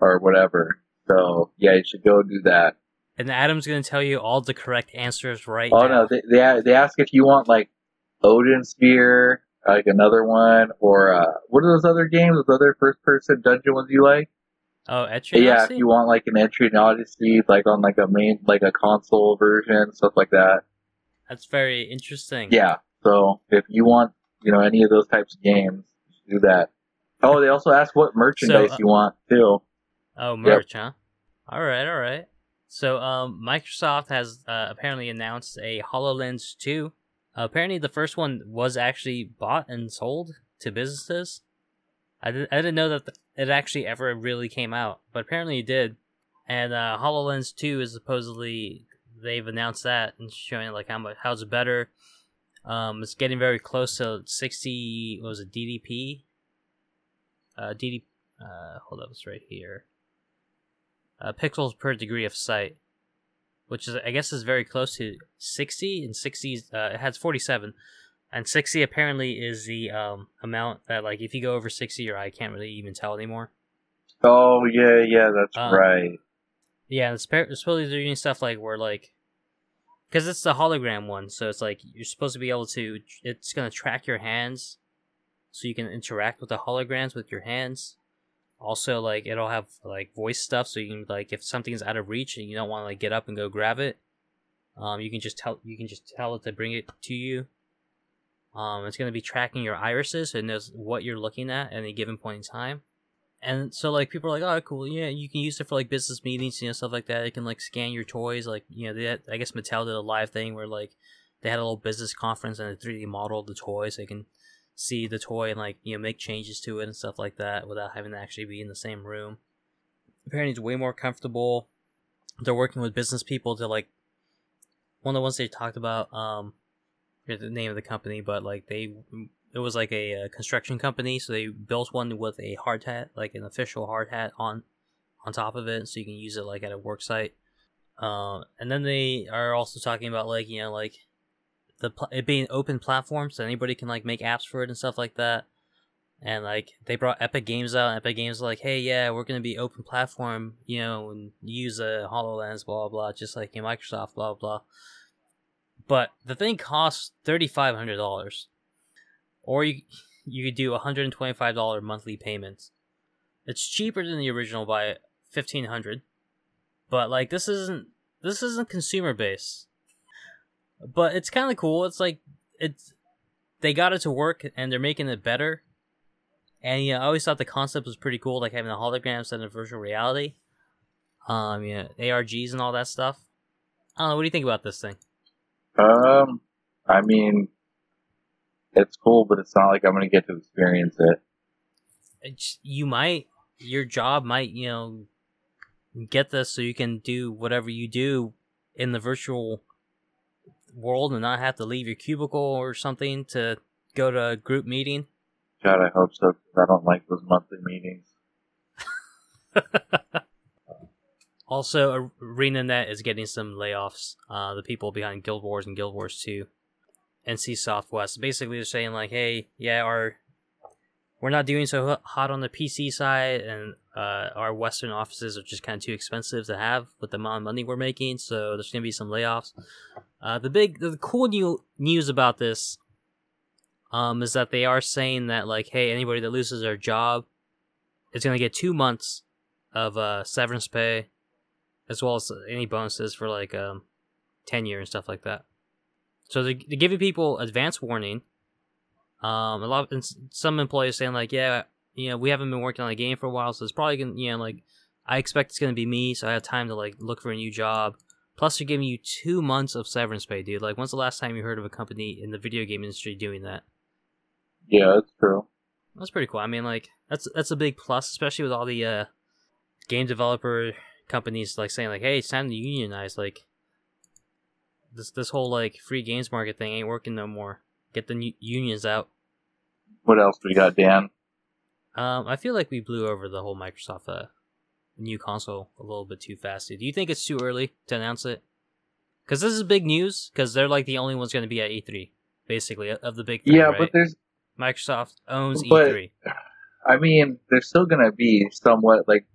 or whatever? So yeah, you should go do that. And Adam's going to tell you all the correct answers right Oh now. no, they, they they ask if you want like Odin Sphere, like another one, or uh, what are those other games? Those other first person dungeon ones you like? Oh, Etrian yeah, Odyssey? if you want like an entry in Odyssey, like on like a main, like a console version, stuff like that. That's very interesting. Yeah. So if you want, you know, any of those types of games, do that. Oh, they also ask what merchandise uh, you want too. Oh, merch, huh? All right, all right. So, um, Microsoft has uh, apparently announced a HoloLens 2. Uh, apparently, the first one was actually bought and sold to businesses. I, did, I didn't know that th- it actually ever really came out, but apparently it did. And uh, HoloLens 2 is supposedly they've announced that and showing like how much how's it better. Um, it's getting very close to 60. What was it DDP? Uh, DD. Uh, hold up, it's right here uh, pixels per degree of sight, which is I guess is very close to 60. And 60 uh, it has 47, and 60 apparently is the um, amount that like if you go over 60, your eye can't really even tell anymore. Oh yeah, yeah, that's Um, right. Yeah, it's par- supposedly they're doing stuff like where like because it's the hologram one, so it's like you're supposed to be able to. It's gonna track your hands, so you can interact with the holograms with your hands. Also, like it'll have like voice stuff, so you can like if something's out of reach and you don't want to like get up and go grab it, um, you can just tell you can just tell it to bring it to you. Um, it's gonna be tracking your irises and knows what you're looking at at any given point in time. And so like people are like, oh cool, yeah, you can use it for like business meetings, you know, stuff like that. It can like scan your toys, like you know, they had, I guess Mattel did a live thing where like they had a little business conference and a 3D modeled the toy, so they can see the toy and like you know make changes to it and stuff like that without having to actually be in the same room. Apparently, it's way more comfortable. They're working with business people to like one of the ones they talked about. Um, the name of the company, but like they it was like a, a, construction company, so they built one with a hard hat, like an official hard hat on on top of it, so you can use it like at a work site. Uh, and then they are also talking about like you know like the it being open platform, so anybody can like make apps for it and stuff like that. And like they brought Epic Games out, Epic Games like, hey, yeah, we're gonna be open platform, you know, and use a Hololens, blah blah blah, just like in Microsoft, blah blah. But the thing costs thirty five hundred dollars or you you could do $125 monthly payments. It's cheaper than the original by 1500 but like this isn't this isn't consumer base. But it's kind of cool. It's like it's they got it to work and they're making it better. And yeah, I always thought the concept was pretty cool, like having a hologram instead of virtual reality. Um, yeah, ARGs and all that stuff. I don't know. What do you think about this thing? Um, I mean, it's cool, but it's not like I'm going to get to experience it. It's, you might, your job might, you know, get this so you can do whatever you do in the virtual world and not have to leave your cubicle or something to go to a group meeting. God, I hope so. Cause I don't like those monthly meetings. also, ArenaNet is getting some layoffs. Uh, the people behind Guild Wars and Guild Wars 2. NCSoft West. Basically, they're saying like, "Hey, yeah, our we're not doing so hot on the PC side, and uh, our Western offices are just kind of too expensive to have with the amount of money we're making. So there's gonna be some layoffs." Uh, the big, the cool new news about this, um, is that they are saying that like, hey, anybody that loses their job is gonna get two months of uh, severance pay, as well as any bonuses for like um, tenure and stuff like that. So they're, they're giving people advance warning. Um, a lot of some employees saying like, yeah, you know, we haven't been working on the game for a while, so it's probably gonna, you know, like, I expect it's gonna be me, so I have time to like look for a new job. Plus, they're giving you two months of severance pay, dude. Like, when's the last time you heard of a company in the video game industry doing that? Yeah, that's true. That's pretty cool. I mean, like, that's that's a big plus, especially with all the uh, game developer companies like saying like, "Hey, it's time to unionize." Like, this this whole like free games market thing ain't working no more. Get the unions out. What else do we got, Dan? Um, I feel like we blew over the whole Microsoft uh, new console a little bit too fast. Do you think it's too early to announce it? Because this is big news. Because they're like the only ones going to be at E3, basically of the big. Three, yeah, right? but there's Microsoft owns but, E3. I mean, there's still going to be somewhat like.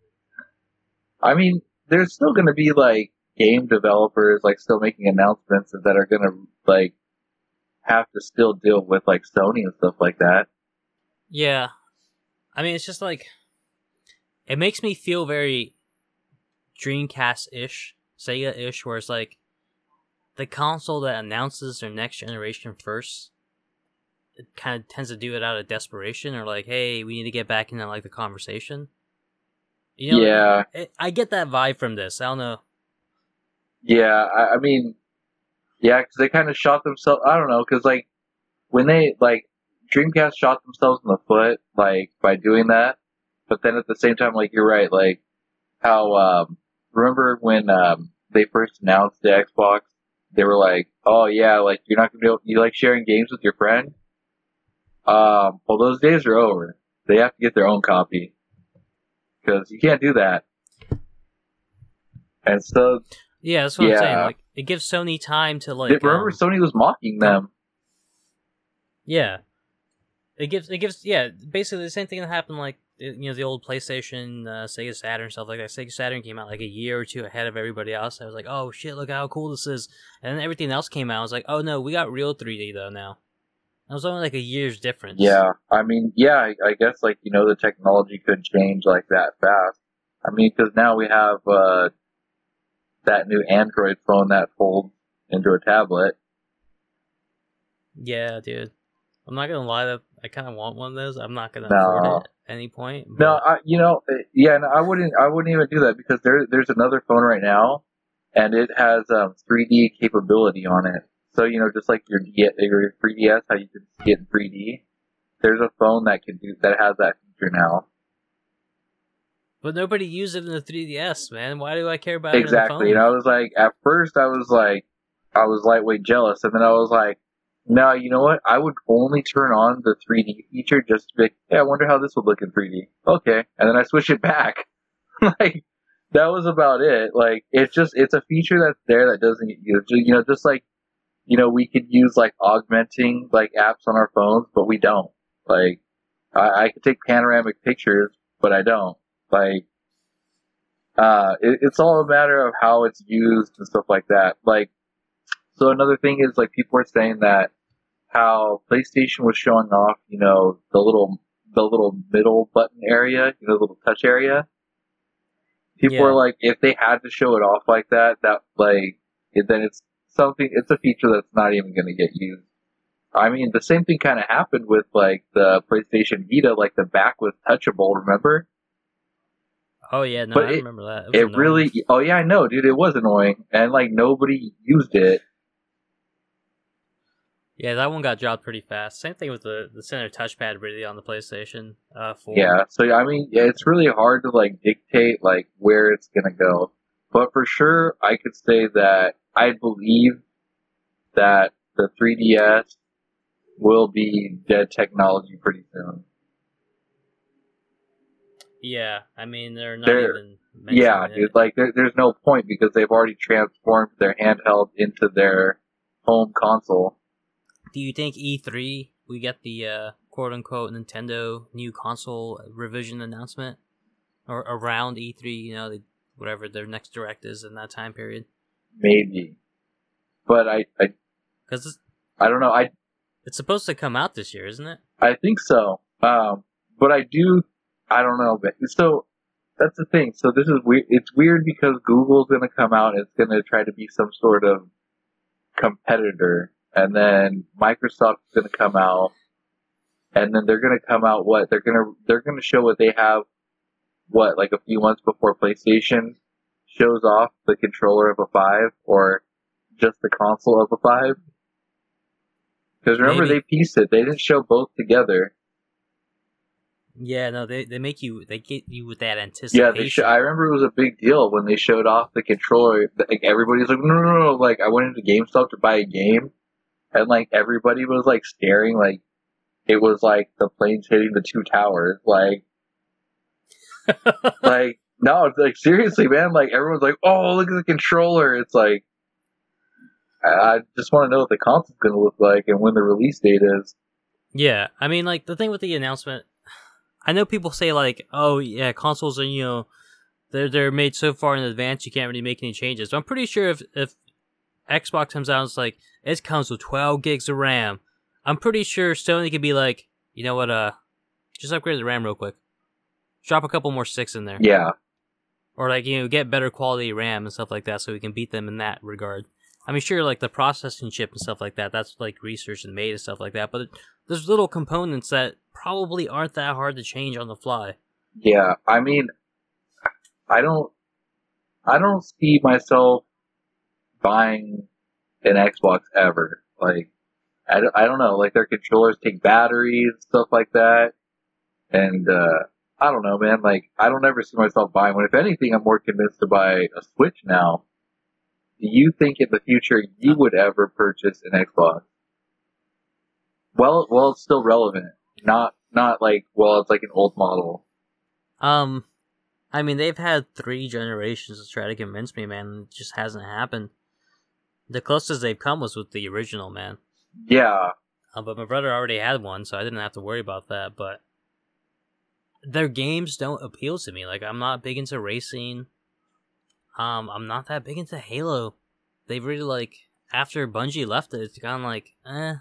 I mean, there's still going to be like game developers like still making announcements that are gonna like have to still deal with like Sony and stuff like that. Yeah. I mean it's just like it makes me feel very Dreamcast ish, Sega ish, where it's like the console that announces their next generation first it kind of tends to do it out of desperation or like, hey, we need to get back into like the conversation. You know, yeah, it, I get that vibe from this. I don't know. Yeah, I, I mean, yeah, because they kind of shot themselves. I don't know, because like when they like Dreamcast shot themselves in the foot like by doing that, but then at the same time, like you're right, like how um, remember when um, they first announced the Xbox, they were like, "Oh yeah, like you're not gonna be able, you like sharing games with your friend." Um, well, those days are over. They have to get their own copy because you can't do that. And so yeah, that's what yeah. I'm saying. Like, it gives Sony time to like. Remember, um, Sony was mocking them. Yeah, it gives it gives yeah basically the same thing that happened like you know the old PlayStation, uh, Sega Saturn stuff like that. Sega Saturn came out like a year or two ahead of everybody else. I was like, oh shit, look how cool this is, and then everything else came out. I was like, oh no, we got real 3D though now. It was only like a year's difference. Yeah, I mean, yeah, I, I guess like you know the technology could change like that fast. I mean, because now we have uh, that new Android phone that folds into a tablet. Yeah, dude. I'm not gonna lie, that I kind of want one of those. I'm not gonna No. afford it at any point. No, I, you know, uh, yeah, no, I wouldn't, I wouldn't even do that because there, there's another phone right now, and it has um, 3D capability on it. So you know, just like your D, your 3DS, how you can see it in 3D. There's a phone that can do that has that feature now. But nobody used it in the 3DS, man. Why do I care about Exactly. it And I was like, at first, I was like, I was lightweight jealous, and then I was like, no, you know what? I would only turn on the 3D feature just to be, like, hey, I wonder how this would look in 3D. Okay, and then I switch it back. like that was about it. Like it's just it's a feature that's there that doesn't get used. You know, just like you know, we could use like augmenting like apps on our phones, but we don't. Like I, I could take panoramic pictures, but I don't. Like uh, it, it's all a matter of how it's used and stuff like that. Like so another thing is like people are saying that how PlayStation was showing off, you know, the little the little middle button area, you know, the little touch area. People Yeah. are like, if they had to show it off like that, that like, it, then it's something. It's a feature that's not even going to get used. I mean, the same thing kind of happened with like the PlayStation Vita, like the back was touchable. Remember? Oh yeah, no, But I it- remember that. was It really. Oh yeah, I know, dude. It was annoying, and like nobody used it. Yeah, that one got dropped pretty fast. Same thing with the the center touchpad really on the PlayStation uh, 4. Yeah, so I mean, yeah, it's really hard to like dictate like where it's gonna go. But for sure, I could say that I believe that the 3DS will be dead technology pretty soon. Yeah, I mean they're not They're- even. Yeah, it. dude, like there, there's no point because they've already transformed their handheld into their home console. Do you think E3 we get the uh, quote unquote Nintendo new console revision announcement, or around E3? You know, they, whatever their next direct is in that time period. Maybe, but I, I, Because it's, I don't know. I it's supposed to come out this year, isn't it? I think so. Um, but I do, I don't know. But so that's the thing. So this is weird. It's weird because Google's going to come out and it's going to try to be some sort of competitor, and then Microsoft's going to come out, and then they're going to come out. What they're going to they're going to show what they have. What like a few months before PlayStation shows off the controller of a five or just the console of a five. Because remember, Maybe. they pieced it. They didn't show both together. Yeah, no, they they make you they get you with that anticipation. Yeah, they sh- I remember it was a big deal when they showed off the controller. Like everybody's like, no, no, no. Like I went into GameStop to buy a game, and like everybody was like staring, like it was like the planes hitting the two towers. Like, like no, it's like seriously, man. Like everyone's like, oh, look at the controller. It's like. I I just want to know what the console's going to look like and when the release date is. Yeah, I mean, like the thing with the announcement, I know people say like, "Oh, yeah, consoles are you know, they're they're made so far in advance you can't really make any changes." But I'm pretty sure if if Xbox comes out and it's like it comes with 12 gigs of RAM, I'm pretty sure Sony could be like, you know what, uh, just upgrade the RAM real quick, drop a couple more sticks in there, Yeah, or like you know get better quality RAM and stuff like that, so we can beat them in that regard. I mean, sure, like the processing chip and stuff like that, that's like research and made and stuff like that, but there's little components that probably aren't that hard to change on the fly. Yeah, I mean, I don't, I don't see myself buying an Xbox ever. Like, I don't, I don't know. Like their controllers take batteries, stuff like that, and uh, I don't know, man. Like, I don't ever see myself buying one. If anything, I'm more convinced to buy a Switch now. Do you think in the future you would ever purchase an Xbox? Well, well, it's still relevant. Not, not like, well, it's like an old model. Um, I mean, they've had three generations to try to convince me, man. It just hasn't happened. The closest they've come was with the original, man. Yeah, Uh, but my brother already had one, so I didn't have to worry about that. But their games don't appeal to me. Like, I'm not big into racing. Um, I'm not that big into Halo. They've really like after Bungie left it, it's kind of like, eh.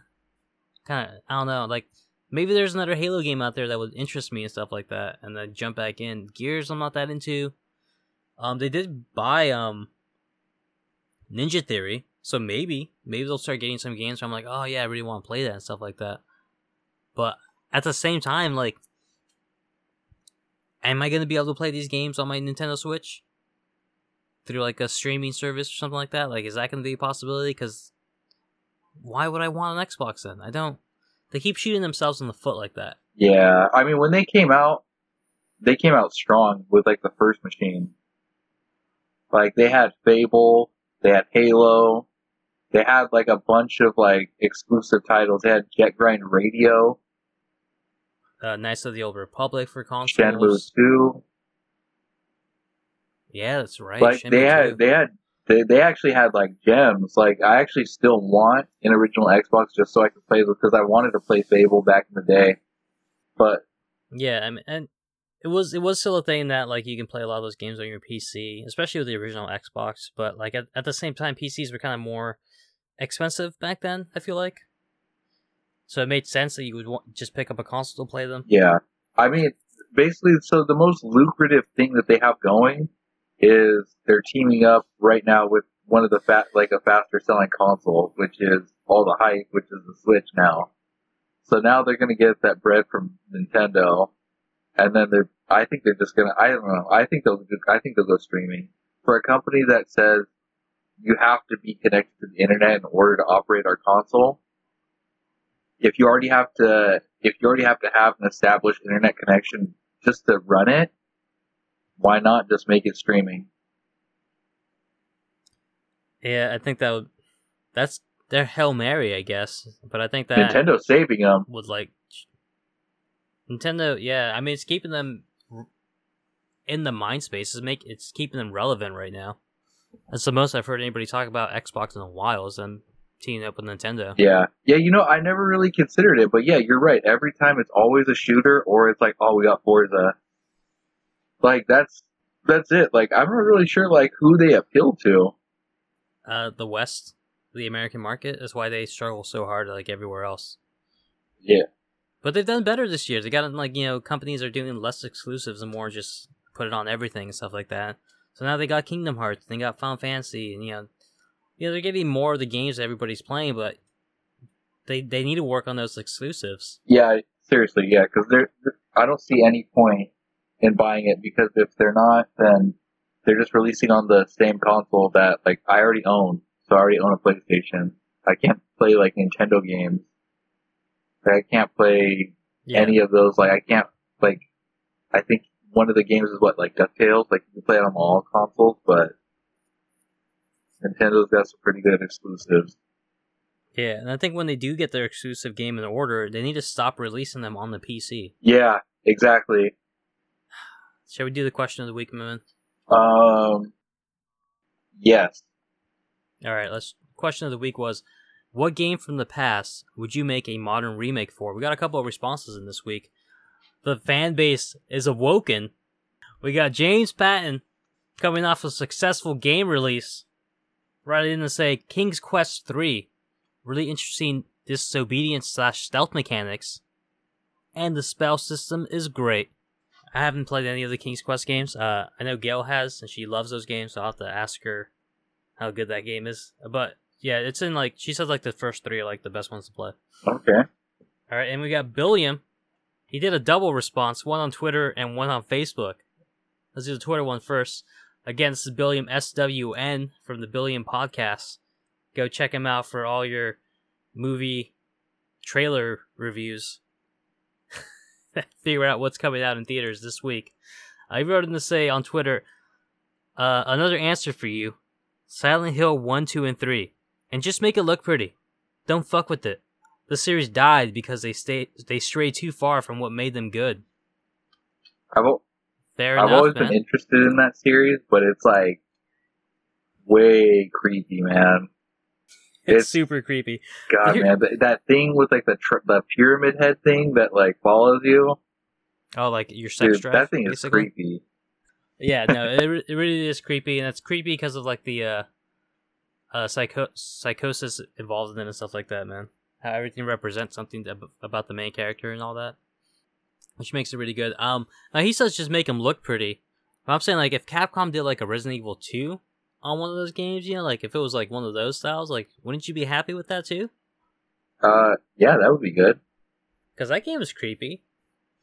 Kind of I don't know, like maybe there's another Halo game out there that would interest me and stuff like that, and then jump back in. Gears, I'm not that into. Um, they did buy um Ninja Theory, so maybe maybe they'll start getting some games. Where I'm like, oh yeah, I really want to play that and stuff like that. But at the same time, like, am I gonna be able to play these games on my Nintendo Switch through like a streaming service or something like that? Like, is that gonna be a possibility? Because why would I want an Xbox then? I don't. They keep shooting themselves in the foot like that. Yeah, I mean, when they came out, they came out strong with like the first machine. Like they had Fable, they had Halo, they had like a bunch of like exclusive titles. They had Jet Grind Radio, Uh, Knights of the Old Republic for consoles. Shenmue. Two. Yeah, that's right. Like Shenmue they 2. had, they had, they, they actually had like gems. Like I actually still want an original Xbox just so I could play because I wanted to play Fable back in the day. But Yeah, I mean, and it was it was still a thing that like you can play a lot of those games on your PC, especially with the original Xbox. But like at, at the same time, PCs were kind of more expensive back then. I feel like, so it made sense that you would want, just pick up a console to play them. Yeah. I mean, basically, so the most lucrative thing that they have going is they're teaming up right now with one of the fat, like a faster selling console, which is all the hype, which is the Switch now. So now they're to get that bread from Nintendo, and then they're, I think they're just to, I don't know, I think they'll, I think they'll go streaming. For a company that says you have to be connected to the internet in order to operate our console, if you already have to if you already have to have an established internet connection just to run it, why not just make it streaming? Yeah, I think that would that's their hail mary, I guess. But I think that Nintendo saving them. would like Nintendo. Yeah, I mean it's keeping them in the mind space. It's make it's keeping them relevant right now. That's the most I've heard anybody talk about Xbox in a while. Is them teaming up with Nintendo. Yeah, yeah. You know, I never really considered it, but yeah, you're right. Every time it's always a shooter, or it's like, oh, we got Forza. Like that's that's it. Like I'm not really sure like who they appeal to. Uh, the West, the American market, is why they struggle so hard like everywhere else. Yeah. But they've done better this year. They got like you know companies are doing less exclusives and more just put it on everything and stuff like that. So now they got Kingdom Hearts, and they got Final Fantasy, and you know, you know they're getting more of the games that everybody's playing, but they they need to work on those exclusives. Yeah, seriously, yeah, because there, I don't see any point in buying it because if they're not, then they're just releasing on the same console that like I already own. So I already own a PlayStation. I can't play like Nintendo games. Like, I can't play Yeah, any of those. Like I can't like. I think one of the games is what like Ducktales. Like you can play it on all consoles, but Nintendo's got some pretty good exclusives. yeah, and I think when they do get their exclusive game in order, they need to stop releasing them on the PC. Yeah, exactly. Shall we do the question of the week, man? Um. Yes. All right, let's. Question of the week was, what game from the past would you make a modern remake for? We got a couple of responses in this week. The fan base is awoken. We got James Patton coming off a successful game release, right in to say King's Quest Three, really interesting disobedience slash stealth mechanics, and the spell system is great. I haven't played any of the King's Quest games. Uh, I know Gail has, and she loves those games. So I'll have to ask her how good that game is. But yeah, it's in like she says like the first three are like the best ones to play. Okay. All right, and we got Billiam. He did a double response, one on Twitter and one on Facebook. Let's do the Twitter one first. Again, this is Billiam SWN from the Billiam Podcast. Go check him out for all your movie trailer reviews. Figure out what's coming out in theaters this week. I wrote in to say on Twitter, uh, another answer for you Silent Hill 1, 2, and 3. And just make it look pretty. Don't fuck with it. The series died because they stay they strayed too far from what made them good. I've Fair I've enough, always man. been interested in that series, but it's like way creepy, man. It's, it's- super creepy. God, Here- man, that, that thing with like the tr- the pyramid head thing that like follows you, Oh, like your sex dude, drive. that thing is creepy. Yeah, no, it, re- it really is creepy, and it's creepy because of like the uh, uh, psycho- psychosis involved in it and stuff like that, man. how everything represents something ab- about the main character and all that, which makes it really good. Um, now he says just make him look pretty. But I'm saying like if Capcom did like a Resident Evil 2 on one of those games, you know, like if it was like one of those styles, like wouldn't you be happy with that too? Uh, yeah, that would be good. Because that game is creepy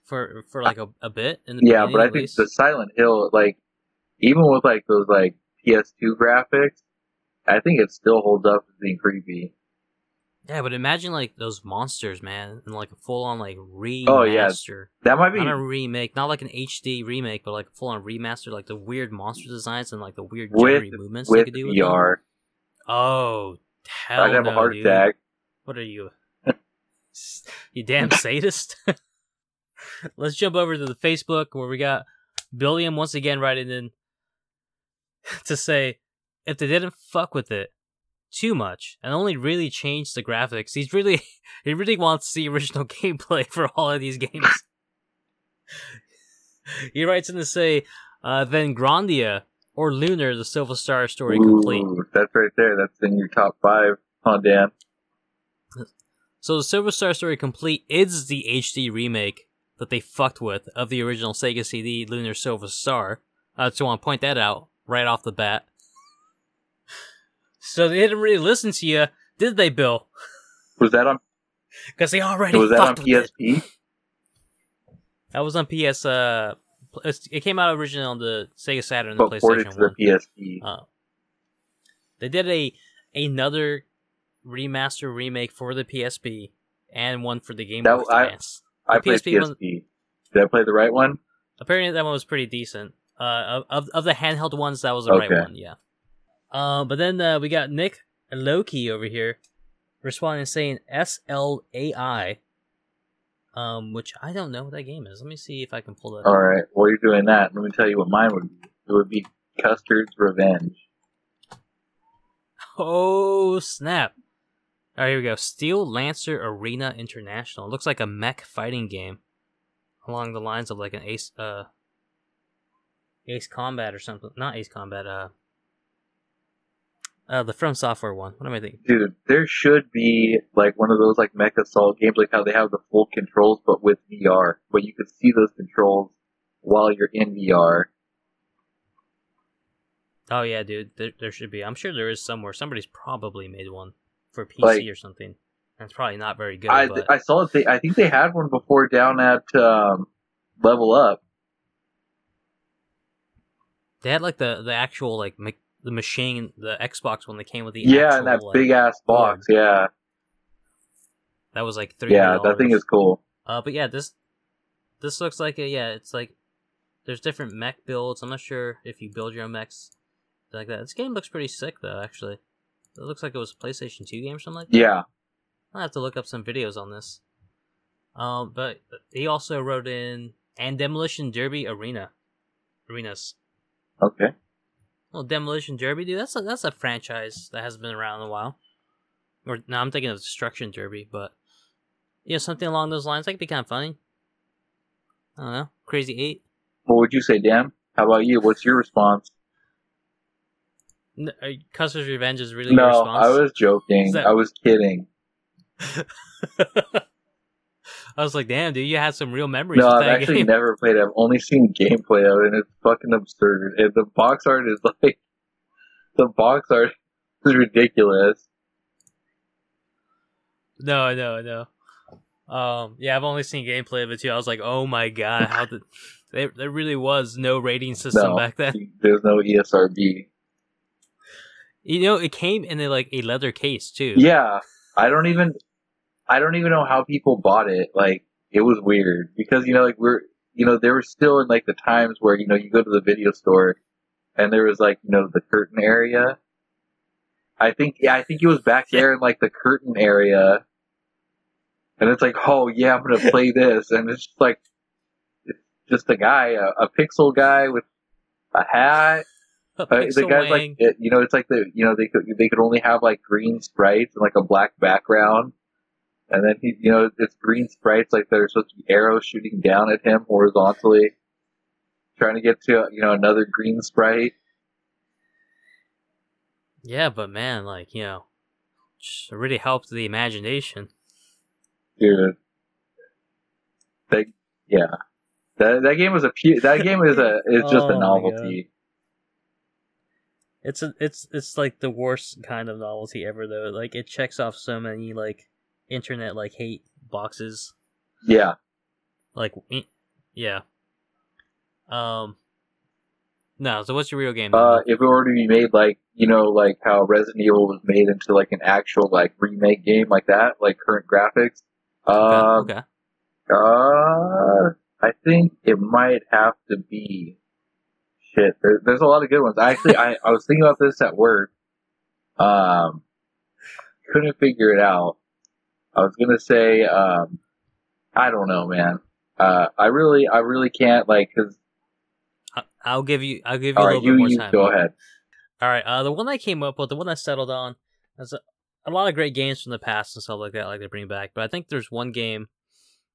for for like a, a bit in the Yeah, but I think least. the Silent Hill, like, even with like those like PS2 graphics, I think it still holds up as being creepy. Yeah, but imagine like those monsters, man, and like a full on like remaster. Oh, yeah. That might be. Not a remake, not like an HD remake, but like a full on remaster, like the weird monster designs and like the weird With- movements they could do with them. Oh, hell I'd have no, a heart dude. attack. What are you? you damn sadist. Let's jump over to the Facebook where we got Billiam once again writing in to say if they didn't fuck with it too much and only really changed the graphics, he's really he really wants the original gameplay for all of these games. he writes in to say, uh, then Grandia or Lunar, the Silver Star story complete. That's right there. That's in your top five. Huh, Dan? So the Silver Star Story Complete is the HD remake that they fucked with of the original Sega CD Lunar Silver Star. So I want to point that out right off the bat. So they didn't really listen to you, did they, Bill? Was that on? Because they already Was that on it. PSP? That was on PS. Uh, it came out originally on the Sega Saturn and the ported PlayStation to One. the PSP. Uh, they did a another remaster remake for the PSP and one for the Game Boy Advance. I the played PSP one- Did I play the right one? Apparently, that one was pretty decent. Uh, of of, of the handheld ones, that was the right one. Yeah. Uh, but then uh, we got Nick Loki over here responding saying S L A I. Um, which I don't know what that game is. Let me see if I can pull that. All up. right. While you're doing that, let me tell you what mine would be. It would be Custer's Revenge. Oh snap! All right, here we go. Steel Lancer Arena International. It looks like a mech fighting game, along the lines of like an Ace, uh, Ace Combat or something. Not Ace Combat. Uh, uh, the From Software one. What am I thinking? Dude, there should be like one of those like Mecha Assault games, like how they have the full controls but with VR, but you could see those controls while you're in VR. Oh yeah, dude. There, there should be. I'm sure there is somewhere. Somebody's probably made one for PC Like- or something. And it's probably not very good. I but I saw it. They, I think they had one before down at um, Level Up. they had like the the actual like ma- the machine, the Xbox one that came with the Yeah, actual, and that like, big ass box. Yeah, that was like three. yeah, that thing is cool. Uh, but yeah, this this looks like a yeah. It's like there's different mech builds. I'm not sure if you build your own mechs like that. This game looks pretty sick though. Actually, it looks like it was a PlayStation 2 game or something like that. Yeah, I'll have to look up some videos on this. Um, but he also wrote in and Demolition Derby Arena, arenas. okay. Well, Demolition Derby, dude, that's a that's a franchise that hasn't been around in a while. Or now I'm thinking of Destruction Derby, but yeah, you know, something along those lines. That could be kind of funny. I don't know, Crazy Eight. What would you say, Dan? How about you? What's your response? N- are you- Custer's Revenge is really your no, response. I was joking. That- I was kidding. I was like, damn, dude, you had some real memories No, I've that actually game. never played it. I've only seen gameplay of it, and it's fucking absurd. And the box art is like, the box art is ridiculous. No, I know, I know. Um, yeah, I've only seen gameplay of it too. I was like, oh my god, how did there? There really was no rating system No, back then. there's no ESRB. You know, it came in a, like a leather case too. Yeah, I don't even, I don't even know how people bought it. Like, it was weird because you know, like we're, you know, there were still in like the times where you know you go to the video store, and there was like you know the curtain area. I think, yeah, I think it was back there in like the curtain area, and it's like, oh yeah, I'm gonna play this, and it's just like, it's just a guy, a, a pixel guy with a hat. A Uh, the pixel guy's like, it, you know, it's like the, you know, they could they could only have like green sprites and like a black background, and then he, you know, it's green sprites like there's supposed to be arrows shooting down at him horizontally, trying to get to you know another green sprite. Yeah, but man, like you know, it really helped the imagination. dude. That yeah, that that game was a pu- that game is a is just Oh a novelty. It's a, it's it's like the worst kind of novelty ever though. Like it checks off so many like internet like hate boxes. Yeah, Like eh, yeah. Um. No, so what's your real game? uh, if it were to be made like you know like how Resident Evil was made into like an actual like remake game like that, like current graphics. Um, okay. okay. Uh, I think it might have to be. Shit, there, there's a lot of good ones. Actually, I, I was thinking about this at work. Um, couldn't figure it out. I was gonna say, um, I don't know, man. Uh, I really, I really can't like, cause I- I'll give you I'll give you all a right, little you, bit more you time. go ahead. All right, uh, the one I came up with, the one I settled on, there's a, a lot of great games from the past and stuff like that, like they bring back. But I think there's one game,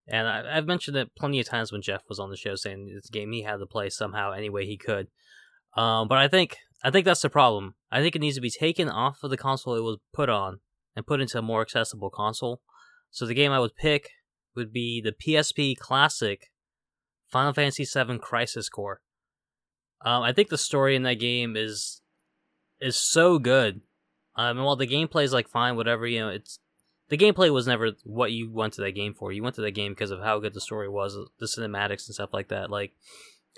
and I, I've mentioned it plenty of times when Jeff was on the show, saying this game he had to play somehow any way he could. Um, but I think I think that's the problem. I think it needs to be taken off of the console it was put on and put into a more accessible console. So the game I would pick would be the PSP classic Final Fantasy VII Crisis Core. Um, I think the story in that game is is so good. Um, and while the gameplay is like fine, whatever you know, it's the gameplay was never what you went to that game for. You went to that game because of how good the story was, the cinematics and stuff like that. Like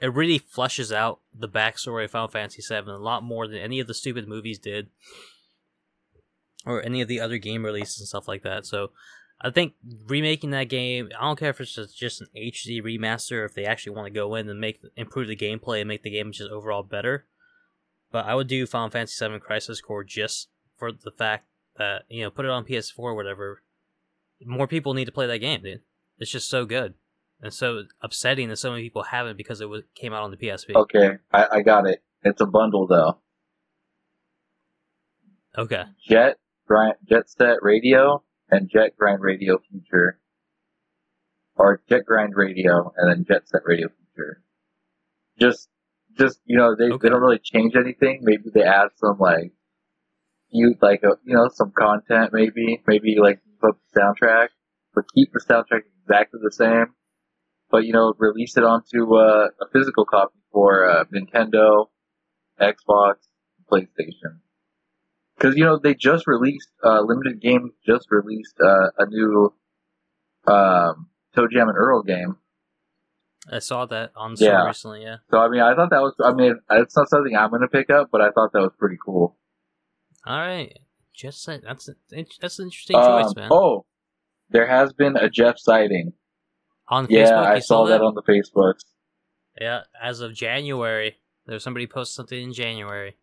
it really fleshes out the backstory of Final Fantasy VII a lot more than any of the stupid movies did, or any of the other game releases and stuff like that. So I think remaking that game, I don't care if it's just, an HD remaster, if they actually want to go in and make improve the gameplay and make the game just overall better. But I would do Final Fantasy VII Crisis Core just for the fact that you know put it on PS4 or whatever. More people need to play that game, dude. It's just so good and so upsetting that so many people haven't because it was, came out on the PSP. Okay, I, I got it. It's a bundle though. Okay. Jet Grind, Jet Set Radio and Jet Grind Radio Future, or Jet Grind Radio and then Jet Set Radio Future. Just, just you know, they Okay. they don't really change anything. Maybe they add some like, you like a, you know some content. Maybe maybe like put the soundtrack, but keep the soundtrack exactly the same. But you know, release it onto uh, a physical copy for uh, Nintendo, Xbox, PlayStation. Because you know they just released uh, limited game just released uh, a new um, Toe Jam and Earl game. I saw that on store Yeah. recently. Yeah. So I mean, I thought that was. I mean, it's not something I'm going to pick up, but I thought that was pretty cool. All right. Just that's that's an interesting Um, choice, man. oh, there has been a Jeff sighting. on Facebook, Yeah, I you saw that that on the Facebooks. Yeah, as of January, there's somebody posted something in January.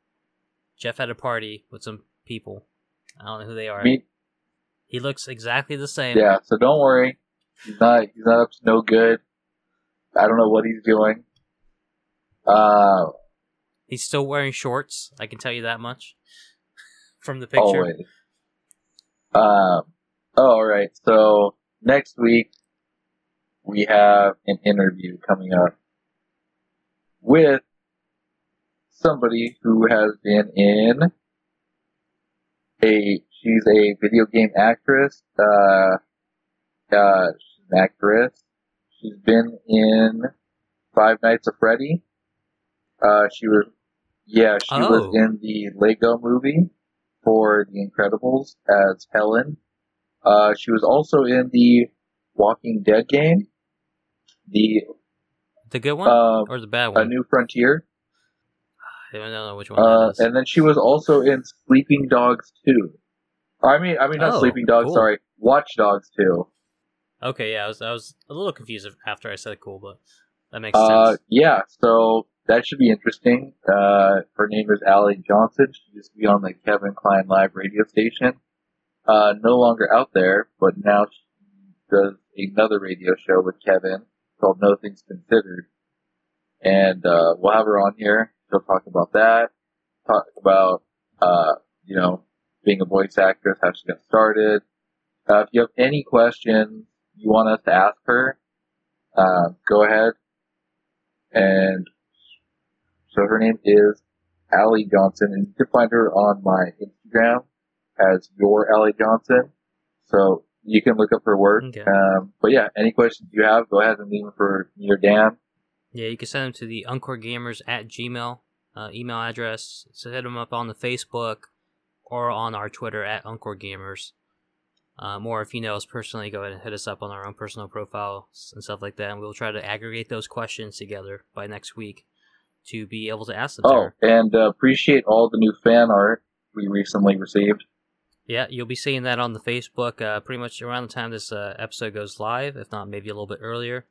Jeff had a party with some people. I don't know who they are. Me, He looks exactly the same. yeah. So don't worry, he's not. He's not up to no good. I don't know what he's doing. Uh, He's still wearing shorts. I can tell you that much from the picture. always. Um. Oh, all right. So next week we have an interview coming up with somebody who has been in a. She's a video game actress. Uh, uh, she's an actress. She's been in Five Nights at Freddy. Uh, she was, yeah, she Oh. was in the Lego movie for The Incredibles as Helen. Uh, she was also in the Walking Dead game, the The good one uh, or the bad one? A? New Frontier, I don't know which one uh, and then she was also in Sleeping Dogs 2. I mean, I mean not Oh, Sleeping Dogs. cool. Sorry, Watch Dogs 2. Okay, yeah, I was I was a little confused after I said cool, but that makes Uh, sense. yeah, so that should be interesting. Uh, her name is Ally Johnson. She used to be on the Kevin Klein Live radio station. Uh, no longer out there, but now she does another radio show with Kevin called No Things Considered. And, uh, we'll have her on here. Talk about that. Talk about, uh, you know, being a voice actress, how she got started. Uh, if you have any questions you want us to ask her, uh, go ahead and so her name is Ally Johnson, and you can find her on my Instagram as your Ally Johnson. So you can look up her work. Okay. Um, but yeah, any questions you have, go ahead and leave them for me or Dan. Yeah, you can send them to the uncoregamers at gmail uh, email address. So hit them up on the Facebook or on our Twitter at uncoregamers. Um, or if you know us personally, go ahead and hit us up on our own personal profiles and stuff like that, and we'll try to aggregate those questions together by next week to be able to ask them. Oh, her. and uh, appreciate all the new fan art we recently received. Yeah, you'll be seeing that on the Facebook uh, pretty much around the time this uh, episode goes live, if not maybe a little bit earlier.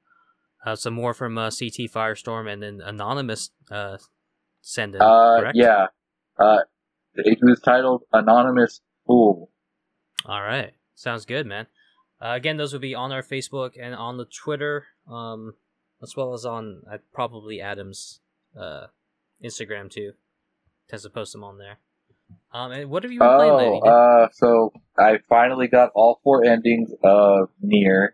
Uh, some more from uh, CT Firestorm and then Anonymous uh, send in, Uh, correct? yeah. Uh, it was titled Anonymous Fool. All right. Sounds good, man. Uh, again, those will be on our Facebook and on the Twitter, um, as well as on uh, probably Adam's uh, Instagram too. Tends to post them on there. Um, and what have you been playing lately? Oh, uh, so I finally got all four endings of NieR.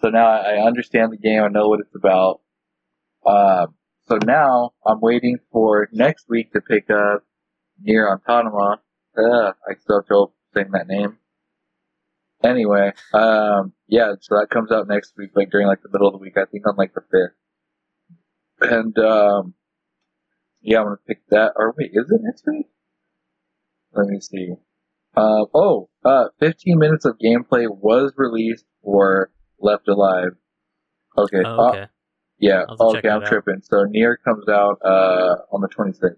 So now I understand the game. I know what it's about. Uh, so now I'm waiting for next week to pick up NieR Autonoma. Uh, I still have trouble saying that name. Anyway, um, yeah, so that comes out next week, like during like the middle of the week. I think on like the fifth. And um, yeah, I'm gonna pick that. Or wait, is it next week? Let me see. Uh, oh, uh, 15 minutes of gameplay was released for Left Alive. Okay. oh, uh, okay. Yeah. I'll have to check Okay, I'm out. tripping. So NieR comes out uh on the 26th.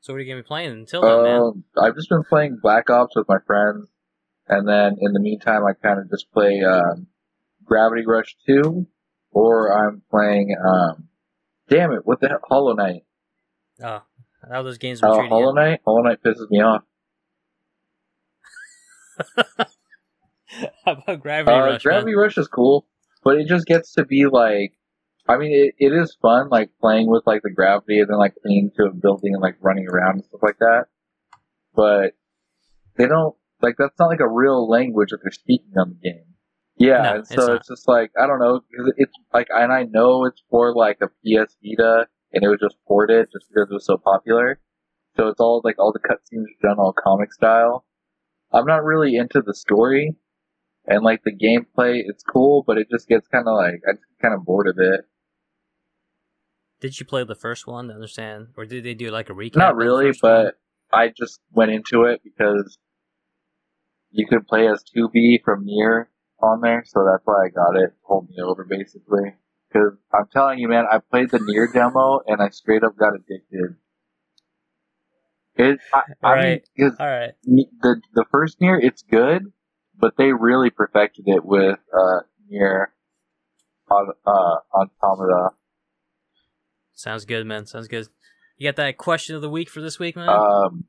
so what are you gonna be playing until then, man? Um, I've just been playing Black Ops with my friends, and then in the meantime, I kind of just play um, Gravity Rush 2, or I'm playing. Um, damn it! What the hell? Hollow Knight. Oh, how those games been Oh, treating Hollow? Knight. Hollow Knight pisses me off. how about Gravity Uh, Rush, Gravity man? Rush is cool, but it just gets to be like, I mean, it, it is fun, like playing with like the gravity and then like clinging to a building and like running around and stuff like that. But they don't like that's not like a real language that they're speaking on the game. Yeah, No, and so not. it's just like I don't know. It's like, and I know it's for like a PS Vita, and it was just ported just because it was so popular. So it's all like all the cutscenes are done all comic style. I'm not really into the story, and like the gameplay, it's cool, but it just gets kind of like I just kind of bored of it. Did you play the first one to understand, or did they do like a recap? Not really, first one? but I just went into it because you could play as 2B from NieR on there, so that's why I got it. Hold me over, basically. Because I'm telling you, man, I played the NieR demo and I straight up got addicted. It, I, I Right. 'cause all right. the the first NieR, it's good, but they really perfected it with uh, NieR on uh, Automata. Sounds good, man. Sounds good. You got that question of the week for this week, man? Um,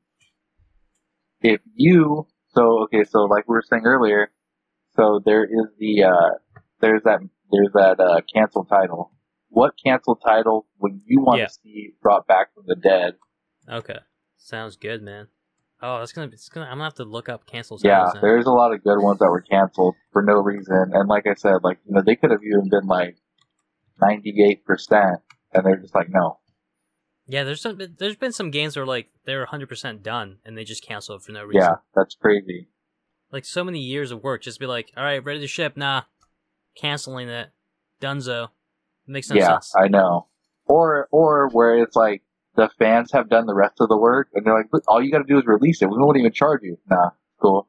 if you so okay, so like we were saying earlier, so there is the uh, there's that there's that uh, cancel title. What cancel title would you want Yeah. to see brought back from the dead? okay. Sounds good, man. Oh, that's gonna be. It's gonna. I'm gonna have to look up cancel Yeah, now. there's a lot of good ones that were canceled for no reason, and like I said, like you know they could have even been like ninety eight percent, and they're just like no. Yeah, there's some. There's been some games where like they're 100 percent done and they just cancel it for no reason. Yeah, that's crazy. Like so many years of work, just be like, all right, ready to ship. Nah, canceling it. Dunzo. Makes no yeah, sense. I know. Or or where it's like the fans have done the rest of the work, and they're like, "Look, all you got to do is release it. We won't even charge you." Nah, cool.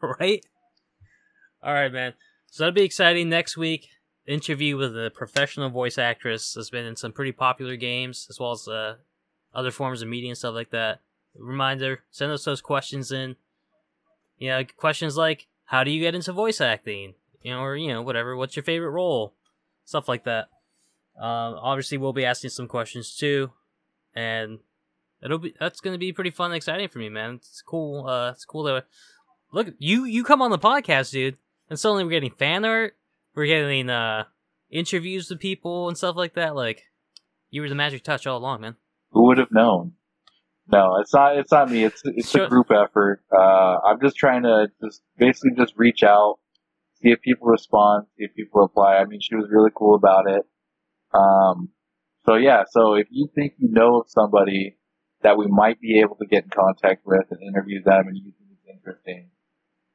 right? All right, man. So that'll be exciting next week. Interview with a professional voice actress that's been in some pretty popular games, as well as uh, other forms of media and stuff like that. Reminder: send us those questions in. You know, questions like, "How do you get into voice acting?" You know, or you know, whatever. What's your favorite role? Stuff like that. Um, obviously, we'll be asking some questions too, and it'll be that's going to be pretty fun and exciting for me, man. It's cool. Uh, it's cool that look you you come on the podcast, dude, and suddenly we're getting fan art. We're getting uh interviews with people and stuff like that. Like you were the magic touch all along, man. Who would have known? No, it's not. It's not me. It's it's Sure. a group effort. Uh, I'm just trying to just basically just reach out, see if people respond, see if people reply. I mean, she was really cool about it. Um, so yeah. So if you think you know of somebody that we might be able to get in contact with and interview them, and you think it's interesting,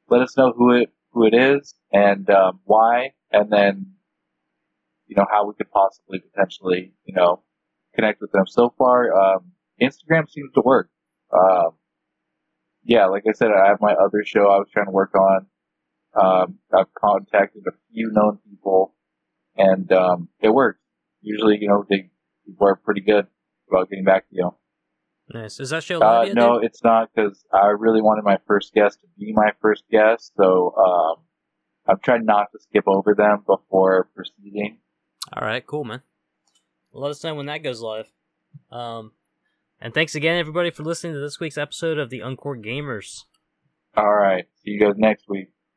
let us know who it who it is and um, why, and then you know how we could possibly potentially you know connect with them. So far, um, Instagram seems to work. Um, yeah, like I said, I have my other show I was trying to work on. Um, I've contacted a few known people, and um, it works. Usually, you know, they work pretty good about getting back to you. Nice. Is that show Uh, live yet? no, it's not because I really wanted my first guest to be my first guest, so um, I've tried not to skip over them before proceeding. All right, cool, man. Let us know when that goes live. Um, and thanks again, everybody, for listening to this week's episode of the Uncore Gamers. All right, see you guys next week.